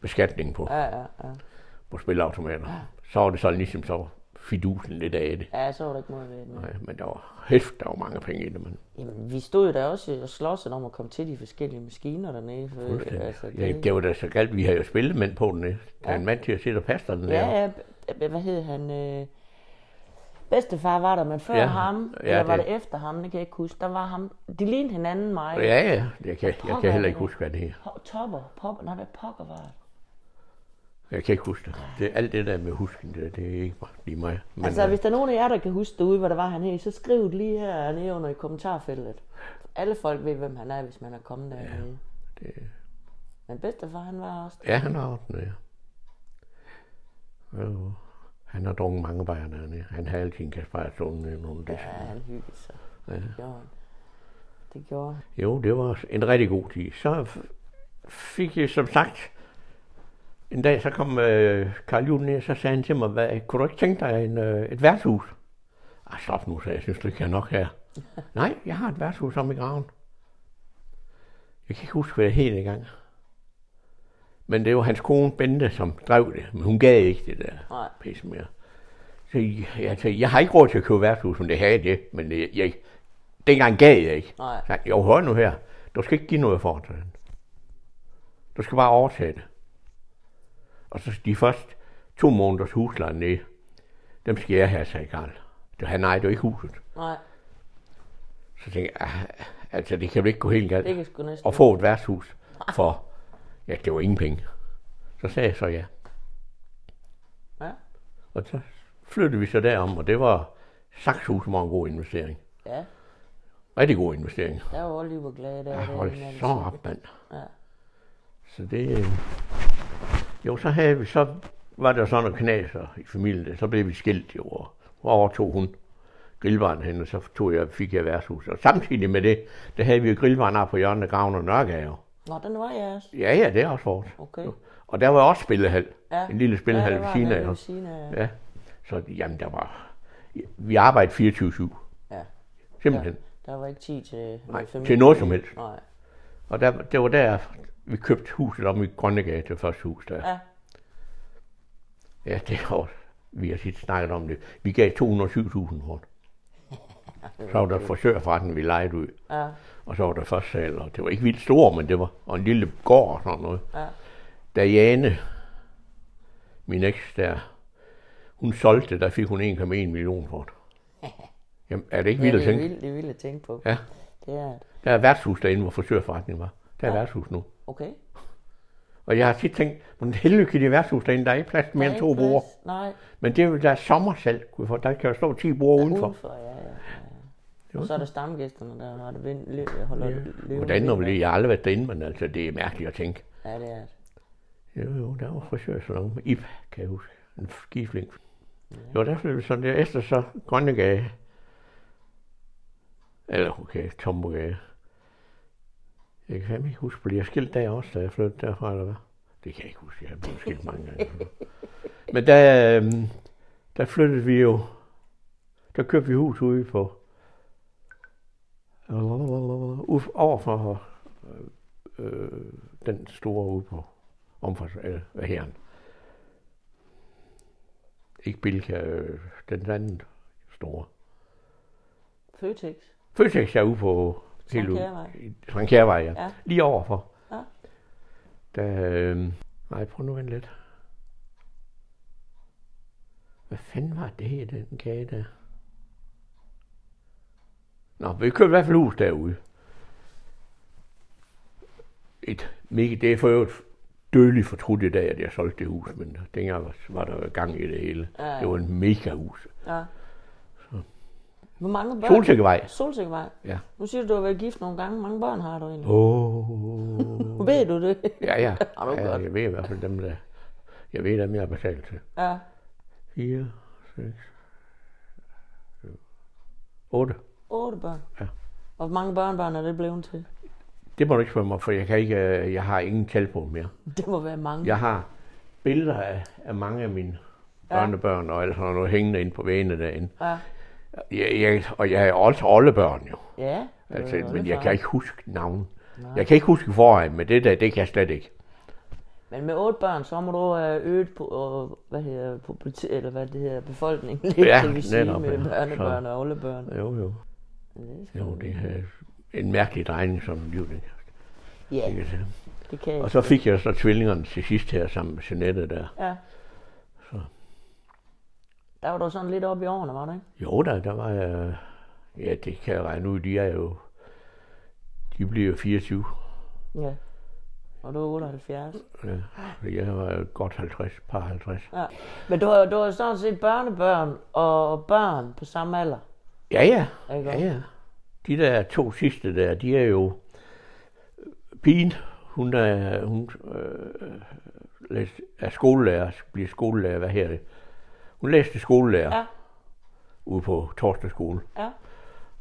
beskatning på, ja, ja, ja. på spilleautomater. Så var det sådan ligesom så fidusen lidt af det. Ja, så var der ikke noget ved det. Nej, men der var hæft, der var mange penge i det, men Jamen, vi stod jo der også og slås om at komme til de forskellige maskiner dernede. For, fuldstændig. altså, ja, det var da så galt. Vi havde jo spillemænd på den. Der er Ja. en mand til at sidde og passe den Ja, der. ja, hvad hed han? Øh, bedstefar var der, men før Ja, ham, ja, eller var det- det efter ham, det kan jeg ikke huske. Der var ham, de lignede hinanden mig. Ja, ja, jeg kan, jeg kan heller ikke huske, hvad det er. Topper, popper, nej, hvad pokker var det? Jeg kan ikke huske det. det alt det der med husken, det, det er ikke bare lige mig. Men, altså, øh, hvis der er nogen af jer, der kan huske derude, hvad der var han hed, så skriv det lige her nede under i kommentarfeltet. Alle folk ved, hvem han er, hvis man er kommet dernede. det, Men bedstefar, han var også ja, han har den, ja. Jo, han har drukket mange bajer dernede. Han har altid en kasper stående nogle Ja, det. han hyggede sig. Ja. Det gjorde han. Det gjorde han. Jo, det var en rigtig god tid. Så fik jeg som sagt, en dag så kom øh, Karl Juhl ned, så sagde han til mig, hvad, kunne du ikke tænke dig en, øh, et værtshus? Ah, stop nu, sagde jeg, synes du ikke, jeg er nok her? *laughs* Nej, jeg har et værtshus om i graven. Jeg kan ikke huske, hvad det hed engang. Men det var hans kone Bente, som drev det, men hun gav ikke det der Nej. pisse mere. Så jeg, jeg, sagde, jeg har ikke råd til at købe værtshus, men det havde jeg det, men jeg, jeg, dengang gav jeg ikke. Nej. Så jo, hør nu her. Du skal ikke give noget for det. Du skal bare overtage det. Og så de første to måneders husleje ned, dem skal jeg have, sagde Karl. Det, han ejede jo ikke huset. Nej, Så tænkte jeg, "Ah, altså det kan vel ikke gå helt galt. det kan sgu næsten. Og få et værtshus for, ja, det var ingen penge. Så sagde jeg så ja. Ja, Og så flyttede vi så derom, og det var Saxhus var en god investering. ja. Rigtig god investering. Der var Oliver glad der. Ja, hold så op, mand. Ja. Så det... Jo, så havde vi, så var der sådan noget knaser i familien. Så blev vi skilt jo, og så overtog hun grillvaren hen, og så tog jeg, fik jeg værtshus. Og samtidig med det, der havde vi jo grillvaren op på hjørnet af Graven og Nørregade. Nå, den var jeres. Ja, ja, det er også vores. Okay. Og der var også spillehal. Ja. En lille spillehal ja, ved siden der af ved siden af. Ja. Ja. Så jamen, der var... Vi arbejdede 24-7. ja. Simpelthen. Der var ikke tid til Nej, familie. til noget som helst. Nej. Og der, det var der, vi købte huset om i Grønnegade, det første hus der. Ja. Ja, det er også, vi har tit snakket om det. Vi gav 207.000 for det. *laughs* Så var der forsørgerforretten, vi lejede ud. Ja. Og så var der første sal, og det var ikke vildt stor, men det var og en lille gård og sådan noget. Ja. Da Jane, min eks der, hun solgte der fik hun 1,1 million for det. *laughs* Jamen, er det ikke Ja, vildt at det er tænke? vildt, det er vildt at tænke på. Ja, Det er der er værtshus derinde, hvor frisørforretningen var. Der er Ja. værtshus nu. Okay. Og jeg har tit tænkt, hvordan helvede kan det værtshus derinde? Der er ikke plads til mere end to ikke bord. plads. Nej. Men det er jo der er jeg få. der kan jo stå 10 bord udenfor. Udenfor, ja, ja. ja. Og så er der stamgæsterne, der har det vind, lø, holder Ja. løven Hvordan vind. det? Jeg har aldrig været derinde, men altså, det er mærkeligt at tænke. Ja, det er det. Jo, jo, der var frisørsalon Ip, kan jeg huske. En skifling. Jo, der flyttede vi sådan der. Efter så Grønnegade. Eller okay, Tombogade. Jeg kan ikke huske, fordi jeg skilt der også, da jeg flyttede derfra, eller hvad? Det kan jeg ikke huske, jeg blevet skilt mange gange. *laughs* Men der, øhm, der flyttede vi jo, der købte vi hus ude på, ude over for øh, den store ude på omfors, eller hvad her Ikke Bilka, øh, den anden store. Føtex. Føtex er ude på Kærvej. i Frank Kjærvej, ja. Ja. Lige overfor. Ja. Der, øh, nej, prøv nu vente lidt. Hvad fanden var det i den gade der? Nå, vi købte i hvert fald hus derude. Et mega, det er for øvrigt dødeligt fortrudt i dag, at jeg solgte det hus, men dengang var, var der gang i det hele. Ja, ja. Det var en mega hus. Ja. Hvor mange børn? Solsikkevej. Solsikkevej. Ja. Nu siger du, du har været gift nogle gange. Hvor mange børn har du egentlig? Åh. *laughs* Ved du det? Ja, ja. *laughs* Har du ja godt? jeg ved i hvert fald dem, der... Jeg ved dem, jeg har betalt til. Ja. 4, 6, 8. Otte børn. Ja. Og hvor mange børnebørn er det blevet til? Det må du ikke spørge mig, for jeg, kan ikke, øh, jeg har ingen tal på mere. *laughs* Det må være mange. Jeg har billeder af, af mange af mine Ja. børnebørn, og alt sådan noget hængende inde på væggene derinde. Ja. Jeg, jeg, og jeg har også oldebørn jo. Ja. Altså, er men det jeg kan ikke huske navnet. Jeg kan ikke huske forvejen, men det der, det kan jeg slet ikke. Men med otte børn, så må du have øget på, og, hvad hedder, populati- eller hvad det hedder, befolkningen lidt, Ja, *laughs* kan vi sige, netop, med ja. børnebørn og oldebørn. Jo, jo. Det Jo, det er en mærkelig drejning som livet. Ja, det kan jeg. Og så fik jeg så tvillingerne til sidst her sammen med Jeanette der. Ja. Der var du sådan lidt oppe i årene, var du ikke? Jo da, der var jeg... Ja, det kan jeg regne ud. De er jo... De bliver jo 24. Ja. Og du er 78. Ja, jeg var godt 50, par 50. Ja. Men du har, du har sådan set børnebørn og børn på samme alder. Ja, ja. Ikke Ja, ja. De der to sidste der, de er jo... Pigen, hun er, hun, øh, er skolelærer, bliver skolelærer, hvad her det? Hun læste skolelærer Ja. ude på Torsdag skole. Ja,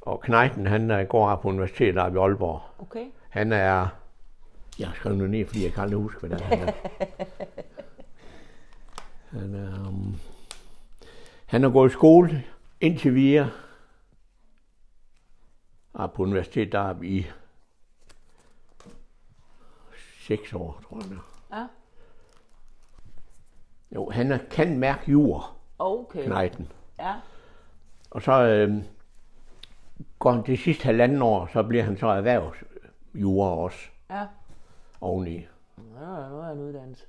Og Knejten, han er, går op på universitetet oppe i Aalborg. okay. Han er... Jeg har skrevet ned, fordi jeg kan aldrig huske, hvad det er. Han er, *laughs* han er, um, han har gået i skole indtil vi er på universitetet deroppe i seks år, tror jeg. Ja, Jo, han er, kan mærke jord, okay. Knejten. Ja, Og så øh, går han det sidste halvanden år, så bliver han så erhvervsjura også ja. oveni. Ja, nu er en uddannelse.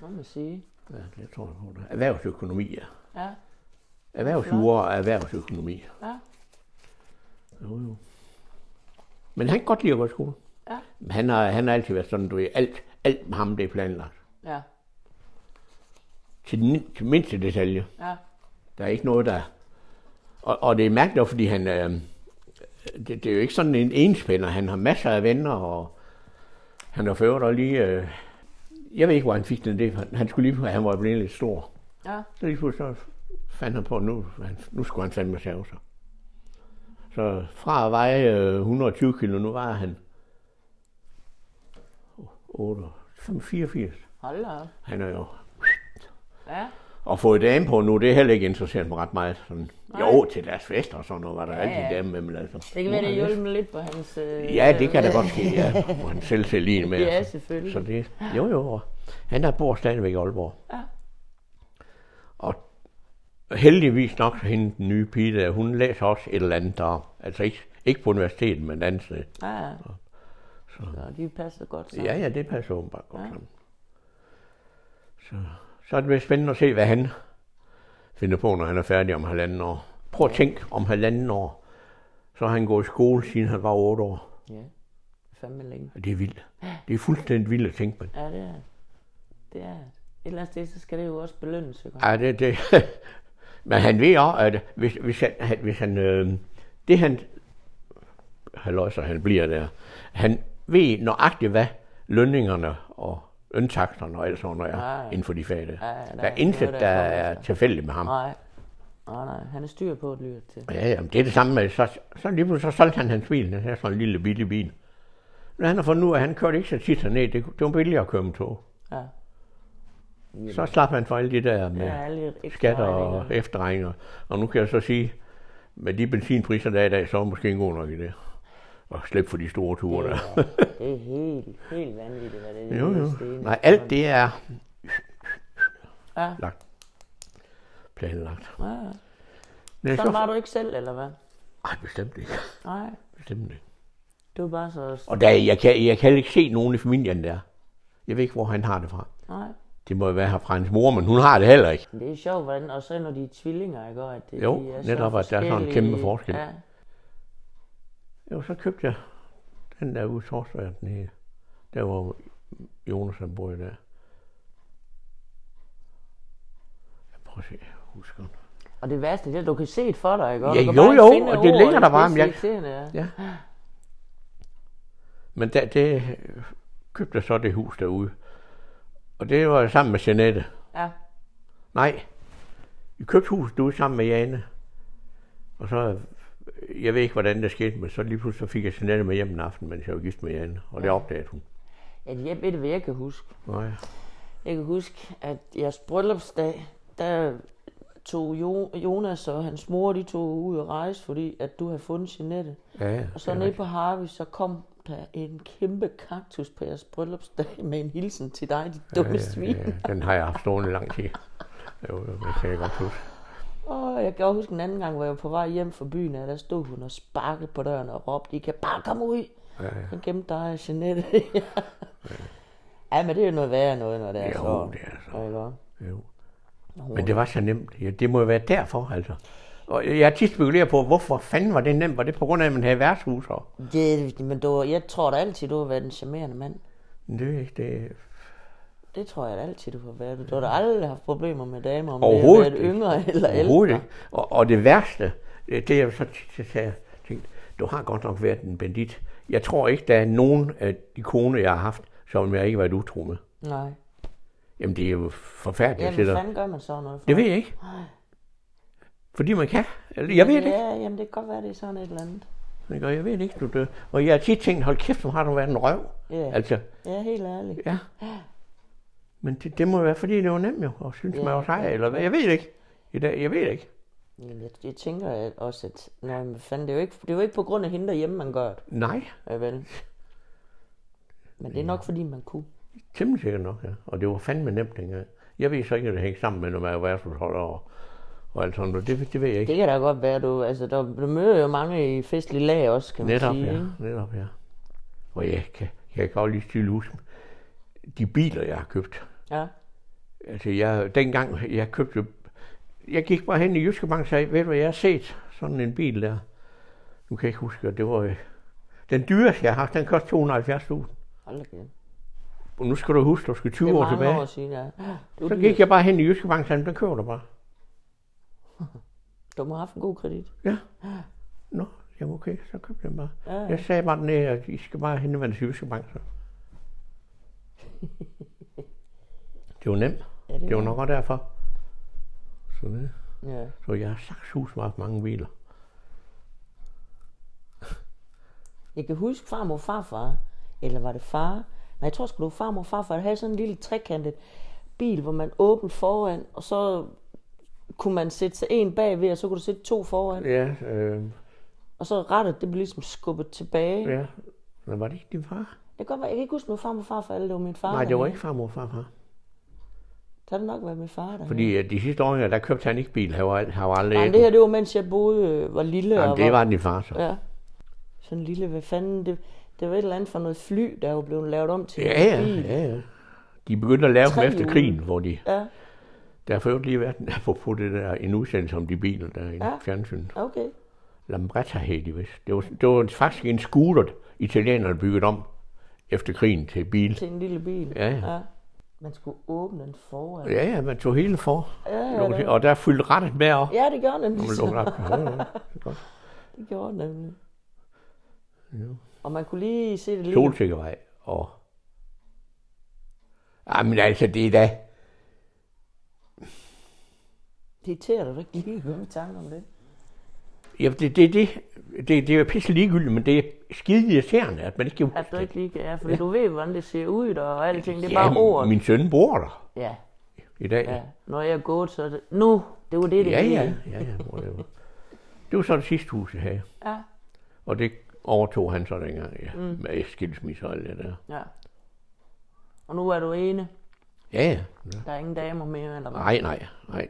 Må man sige. Ja, det tror jeg på. det. Erhvervsøkonomi, ja. Ja. Erhvervsjure og erhvervsøkonomi. Ja. Jo, jo. Men han kan godt lide at gå i skole. Ja. Men han har, han har altid været sådan, du ved, alt, alt med ham det er planlagt. Ja. Til, den, til mindste detalje. Ja. Der er ikke noget, der... Og, og det er mærkeligt, fordi han... Øh, det, det, er jo ikke sådan en enspænder. Han har masser af venner, og han har ført og lige... Øh, jeg ved ikke, hvor han fik den det. Han skulle lige... Han var blevet lidt stor. Ja. Så lige pludselig så fandt han på, at nu, nu skulle han fandme save sig. Så fra at veje øh, 120 kilo, nu var han 8, 84. Hold da. Han er jo... Ja. Og få dame på nu, det er heller ikke interesseret mig ret meget. Sådan, Nej. jo, til deres fester og sådan noget, var der Ja, altid ja. dame med, men altså... Det kan være, det hjælper lidt på hans... Øh, Ja, det kan da godt ske, ja. Hvor han selv ser lige med. Ja, altså. selvfølgelig. Så det, jo, jo. Han der bor stadigvæk i Aalborg. Ja. Og heldigvis nok så hende, den nye pige der, hun læser også et eller andet der. Altså ikke, ikke på universitetet, men et andet sted. Ja, ja. Så de passer godt sammen. Ja, ja, det passer åbenbart godt Ja. sammen. Så, så er det været spændende at se, hvad han finder på, når han er færdig om halvanden år. Prøv at tænke om halvanden år. Så har han gået i skole, siden han var otte år. Ja. Fandme længe. Det er vildt. Det er fuldstændig vildt at tænke på. Ja, det er det. er det. Et eller andet sted, så skal det jo også belønnes, ikke? Ja, det, det. *laughs* Men han ved også, at hvis, hvis han, han- hvis han øh, det han, halløjser, han bliver der, han ved nøjagtigt, hvad lønningerne og løntaksterne og alt sådan noget Ja, ja. inden for de fag der. Ja, der, er intet, der der er efter. tilfældigt med ham. Nej. Nej, nej. Han er styr på at lytte til. Ja, ja, men det er det samme med, så, så lige pludselig så solgte han hans bil, den her sådan en lille bitte bil. Men han har fundet ud af, at han kørte ikke så tit herned, det, det var billigere at køre med tog. Ja. Så slap han for alle de der med Ja, alle skatter og regninger. efterregninger. Og nu kan jeg så sige, med de benzinpriser, der er i dag, så er det måske en god nok i det. Og slippe for de store ture der. Det er, det er helt, helt vanvittigt, hvad det er. Jo, jo. det eneste. Nej, alt det er Ja. lagt. Planlagt. ja. Sådan så... var du ikke selv, eller hvad? Ej, bestemt ikke. Nej. Bestemt ikke. Du er bare så... Og der, jeg, kan, jeg kan ikke se nogen i familien der. Jeg ved ikke, hvor han har det fra. Nej. Det må jo være her fra hans mor, men hun har det heller ikke. Det er sjovt, hvordan... Og så når de er tvillinger, ikke? Og at det, Jo, de er netop, at der er sådan en kæmpe forskel. Ja. Jo, så købte jeg den der ude i Torsvær, den her. Der hvor Jonas han bor i der. Jeg prøver at se, jeg husker. Og det værste, det er, at du kan se det for dig, ikke? Og Ja, jo, jo, og det ord ligger der bare, men jeg- spidsirriterende, Ja. Ja. Men der, det købte jeg så det hus derude. Og det var sammen med Jeanette. ja. Nej, vi købte huset derude sammen med Jane. Og så, jeg ved ikke, hvordan det skete, men så lige pludselig fik jeg Jeanette med hjem en aften, mens jeg var gift med Jane. Og det opdagede hun. Ja, jeg ved det, hvad jeg kan huske. Nej. Jeg kan huske, at jeres bryllupsdag, der tog jo, Jonas og hans mor, de tog ud og rejse, fordi at du havde fundet Jeanette. Ja, ja. Og så nede rigtigt. på Harvey, så kom der en kæmpe kaktus på jeres bryllupsdag med en hilsen til dig, de dumme svin. Ja, ja, den har jeg haft stående lang tid. Jo, det kan jeg godt huske. Og jeg kan også huske en anden gang, hvor jeg var på vej hjem fra byen, og der stod hun og sparkede på døren og råbte, I kan bare komme ud. Ja, ja. Så gemte dig og Jeanette. *laughs* ja. ja, men det er jo noget værre noget, når det er Jo, så. det er så. Ikke? Jo. Men det var så nemt. Ja, det må jo være derfor, altså. Og jeg har tit spekuleret på, hvorfor fanden var det nemt? Var det på grund af, at man havde værtshus. Det, men du, jeg tror da altid, du har været en charmerende mand. Det er det. Det tror jeg da altid, du har været. Du har da aldrig haft problemer med damer, om det har været ikke. yngre eller ældre. Overhovedet ikke. Og, og det værste, det det er så tit, jeg tænkte, du har godt nok været en bandit. Jeg tror ikke, der er nogen af de koner, jeg har haft, som jeg ikke har været utro med. Nej. Jamen, det er jo forfærdeligt. Ja, at hvad fanden gør man så noget for? Det ved jeg ikke. Fordi man kan. Jeg ved det ikke. Ja, jamen det kan godt være, det er sådan et eller andet. Ikke? Og jeg ved ikke, du dør. Og jeg har tit tænkt, hold kæft, hvor har du været en røv. Ja, Altså, ja helt ærligt. ja. Men det, det må være, fordi det var nemt jo, og synes Ja, man var sej, ja, eller hvad. Jeg ved det ikke. I dag, jeg ved det ikke. Jamen, jeg, jeg tænker også, at nej, men fanden, det, er jo ikke, det er jo ikke på grund af hende derhjemme, man gør det. Nej, Ja, vel. Men det er nok, fordi man kunne. temmelig sikkert nok, ja. Og det var fandme nemt dengang. Jeg ved så ikke, at det hænger sammen med, er værtsholder og, og alt sådan noget. Det, det ved jeg ikke. Det kan da godt være, du, altså, der, du møder jo mange i festlige lag også, kan man Netop, sige. ja. ikke? Netop, ja. Og jeg kan, jeg kan godt lige stille huske, de biler, jeg har købt. Ja. Altså, jeg, dengang, jeg købte, jeg gik bare hen i Jyske Bank og sagde, ved du hvad, jeg har set sådan en bil der. Nu kan jeg ikke huske, at det var den dyreste, jeg har haft, den kostede 270.000. Hold da. Og nu skal du huske, du skal Det 20 er år tilbage. år siden, ja. Var Så gik jeg bare hen i Jyske Bank og sagde, den køber du bare. Du må have haft en god kredit. Ja. Nå, jamen okay, så købte jeg den bare. Ja, ja. Jeg sagde bare ned, at I skal bare henvende til Jyske Bank. Så. *laughs* Det var nemt. ja det, Det var nok også derfor. Så, det, Ja. så jeg har sagt hus med haft mange biler. Jeg kan huske farmor og farfar, eller var det far? Nej, jeg tror sgu, det var farmor og farfar, der havde sådan en lille trekantet bil, hvor man åbnede foran, og så kunne man sætte sig en bagved, og så kunne du sætte to foran. Ja, øh, Og så rettet, det blev ligesom skubbet tilbage. ja. Men var det ikke din far? Det kan godt være, jeg kan ikke huske, om det var farmor og farfar, eller det var min far. Nej, det var ikke farmor og farfar. Så har det nok været min far, der Fordi øh, de sidste år, der købte han ikke bil. Han var, han var aldrig... Nej, det her, det var, mens jeg boede, øh, var lille. Jamen, og det var din far så. Ja. Sådan en lille, hvad fanden, det, det var et eller andet for noget fly, der var blevet lavet om til Ja, en ja, bil. ja, ja. De begyndte at lave dem efter hjul. krigen, hvor de... Ja, Der har for øvrigt lige været *laughs* på det der, en udsendelse om de biler, der er i Ja. ja. fjernsynet. okay. Lambretta hed de vist. Det var, det var faktisk en scooter, italienerne byggede om efter krigen til bil. Til en lille bil. Ja, ja. ja. Man skulle åbne den foran. Ja, ja, man tog hele for. Ja, ja, og der fyldte rettet med op. Ja, det gjorde man nemlig. lukkede op. Ja, ja, det godt. Det gjorde den nemlig. Ja. Og man kunne lige se det lige. Solsikkevej og... Ja, men altså, det er da... Det irriterer dig ikke lige at gå med tanke om det. Ja, det, det, det, det, det er jo pisse ligegyldigt, men det er skide irriterende, at man ikke kan huske At du det. ikke lige kan, ja, fordi du ved, hvordan det ser ud, og alting, det er Ja, bare ord. min søn bor der Ja, i dag. ja. Når jeg er gået, så er det... Nu, det var det, det Ja, ja, ja, ja. whatever. Det var så det sidste hus, jeg havde. Ja, Og det overtog han så dengang, ja. Mm. Med skilsmisse og alt det der. ja. Og nu er du ene. Ja, ja. Der er ingen damer mere, eller hvad? Nej, nej, nej.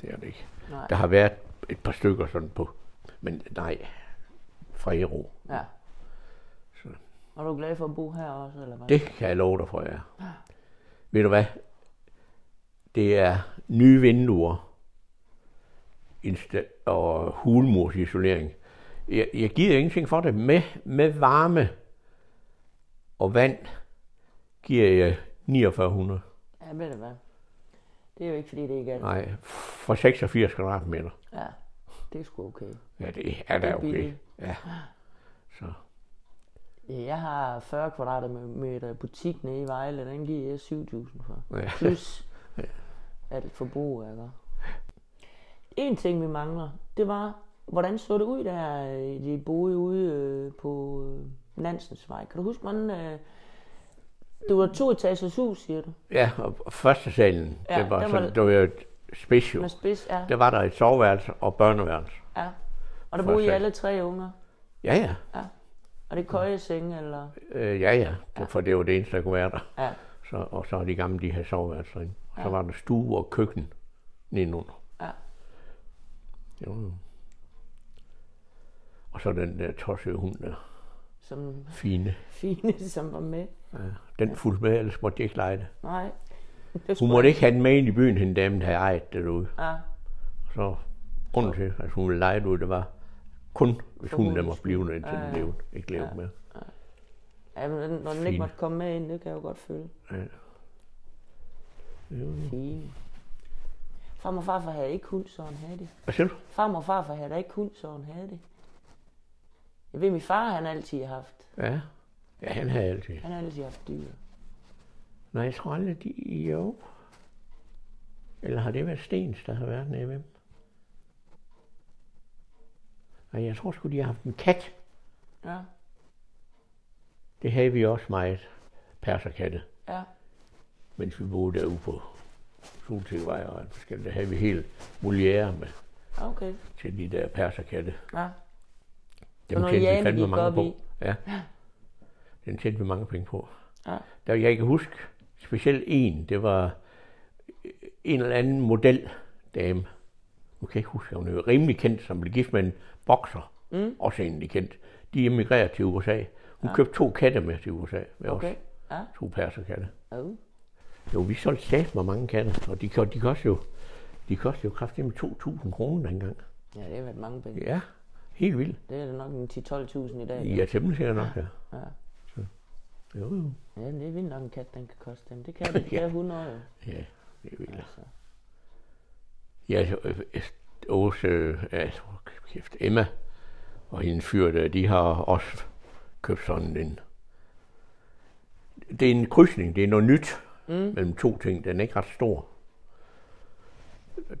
Det er det ikke. Nej. Der har været et par stykker sådan på. Men nej, fred og ro. Ja. Så. Og du er glad for at bo her også, eller hvad? Det kan jeg love dig for, ja. Ved du hvad? Det er nye vinduer insta- og hulmursisolering. Jeg, jeg giver ingenting for det. Med, med varme og vand giver jeg 4900. Ja, ved du hvad? Det er jo ikke, fordi det ikke er... Nej, for 86 kvadratmeter. Ja, det er sgu okay. Ja, det er Det da okay. Ja. Så. Ja, jeg har 40 kvadratmeter butik nede i Vejle, den giver jeg 7.000 for. Ja. Plus *laughs* alt forbrug, ikke? En ting, vi mangler, det var, hvordan så det ud, der øh, de boede ude øh, på øh, Nansens Vej. Kan du huske, hvordan... Øh, det var to etagers hus, siger du? Ja, og første salen, Ja, det var, den var- sådan, det var jo et special. Med spids, ja. Der var der et soveværelse og børneværelse. ja. Og der boede I alle tre unger. Ja, ja. Og det er køjesenge, eller... Øh, ja, ja. Det, for det var det eneste, der kunne være der. Ja. Så, og så er de gamle, de her soveværelser inde. Og så Ja. var der stue og køkken nedenunder. Ja. Jo, jo. Og så den der tossede hund der. Som Fine. fine, som var med. Ja, den fulgte med, ellers måtte de ikke lege det. Nej. Det Hun måtte ikke have den med ind i byen, hende dame, der havde ejet det derude. Ja. Så grunden til, at hun ville lege det ud, det var kun, hvis hun der måtte blive indtil Ja, den ja. levede. Ikke levede Ja. med. Ja, men den- når den ikke måtte komme med ind, det kan jeg jo godt føle. Ja. Jo. Fint. Farmor og farfar havde ikke hund, så han havde det. Hvad siger du? Farmor og farfar havde ikke hund, så han havde det. Jeg ved, min far han altid har haft. Ja. Ja, han havde altid. Han har altid haft dyr. Nej, jeg tror aldrig, de... Jo. Eller har det været Stens, der har været nede med? Nej, jeg tror sgu, de har haft en kat. Ja. Det havde vi også meget. Perserkatte. Ja. Mens vi boede derude på Solsikkevej og alt forskelligt. Der havde vi helt muliere med Okay. til de der perserkatte. Ja. Dem tjente vi fandme mange på. i. Ja. Den tjente vi mange penge på. Ja. Der, jeg kan huske specielt en, det var en eller anden model dame. Nu kan jeg ikke huske, hun er rimelig kendt, som blev gift med en bokser. Mm. Også egentlig kendt. De emigrerede til USA. Hun ja. købte to katte med til USA. Med Okay. os. Ja. To perserkatte. Oh. Jo, vi solgte sat med mange katte, og de, de koster jo De kostede jo kraftigt med 2.000 kroner dengang. Ja, det har været mange penge. Ja, helt vildt. Det er da nok en 10-12.000 i dag. Ja, temmelig sikkert nok, ja. ja. Jo, jo. Ja, det er vildt nok en kat, den kan koste dem. Det kan det kan 100 jo. Ja, det er vildt. Altså. Ja, så, øh, øh, Åse, øh, altså, kæft, Emma og hendes fyr, der, de har også købt sådan en... Det er en krydsning, det er noget nyt Mm. mellem to ting. Den er ikke ret stor.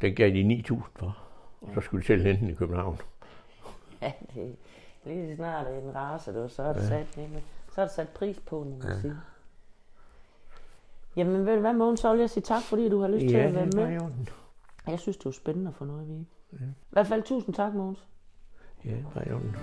Den gav de 9.000 for. Og så skulle de selv hente den i København. *laughs* Ja, det er lige snart er en race, du, så er det sat, nemlig. Så er det sat pris på, må man ja. sige. Jamen, ved du hvad, Mogens, så vil jeg sige tak, fordi du har lyst til at være med. orden. Jeg synes, det var spændende at få noget at vide. I hvert fald tusind tak, Mogens. Ja, det var i orden.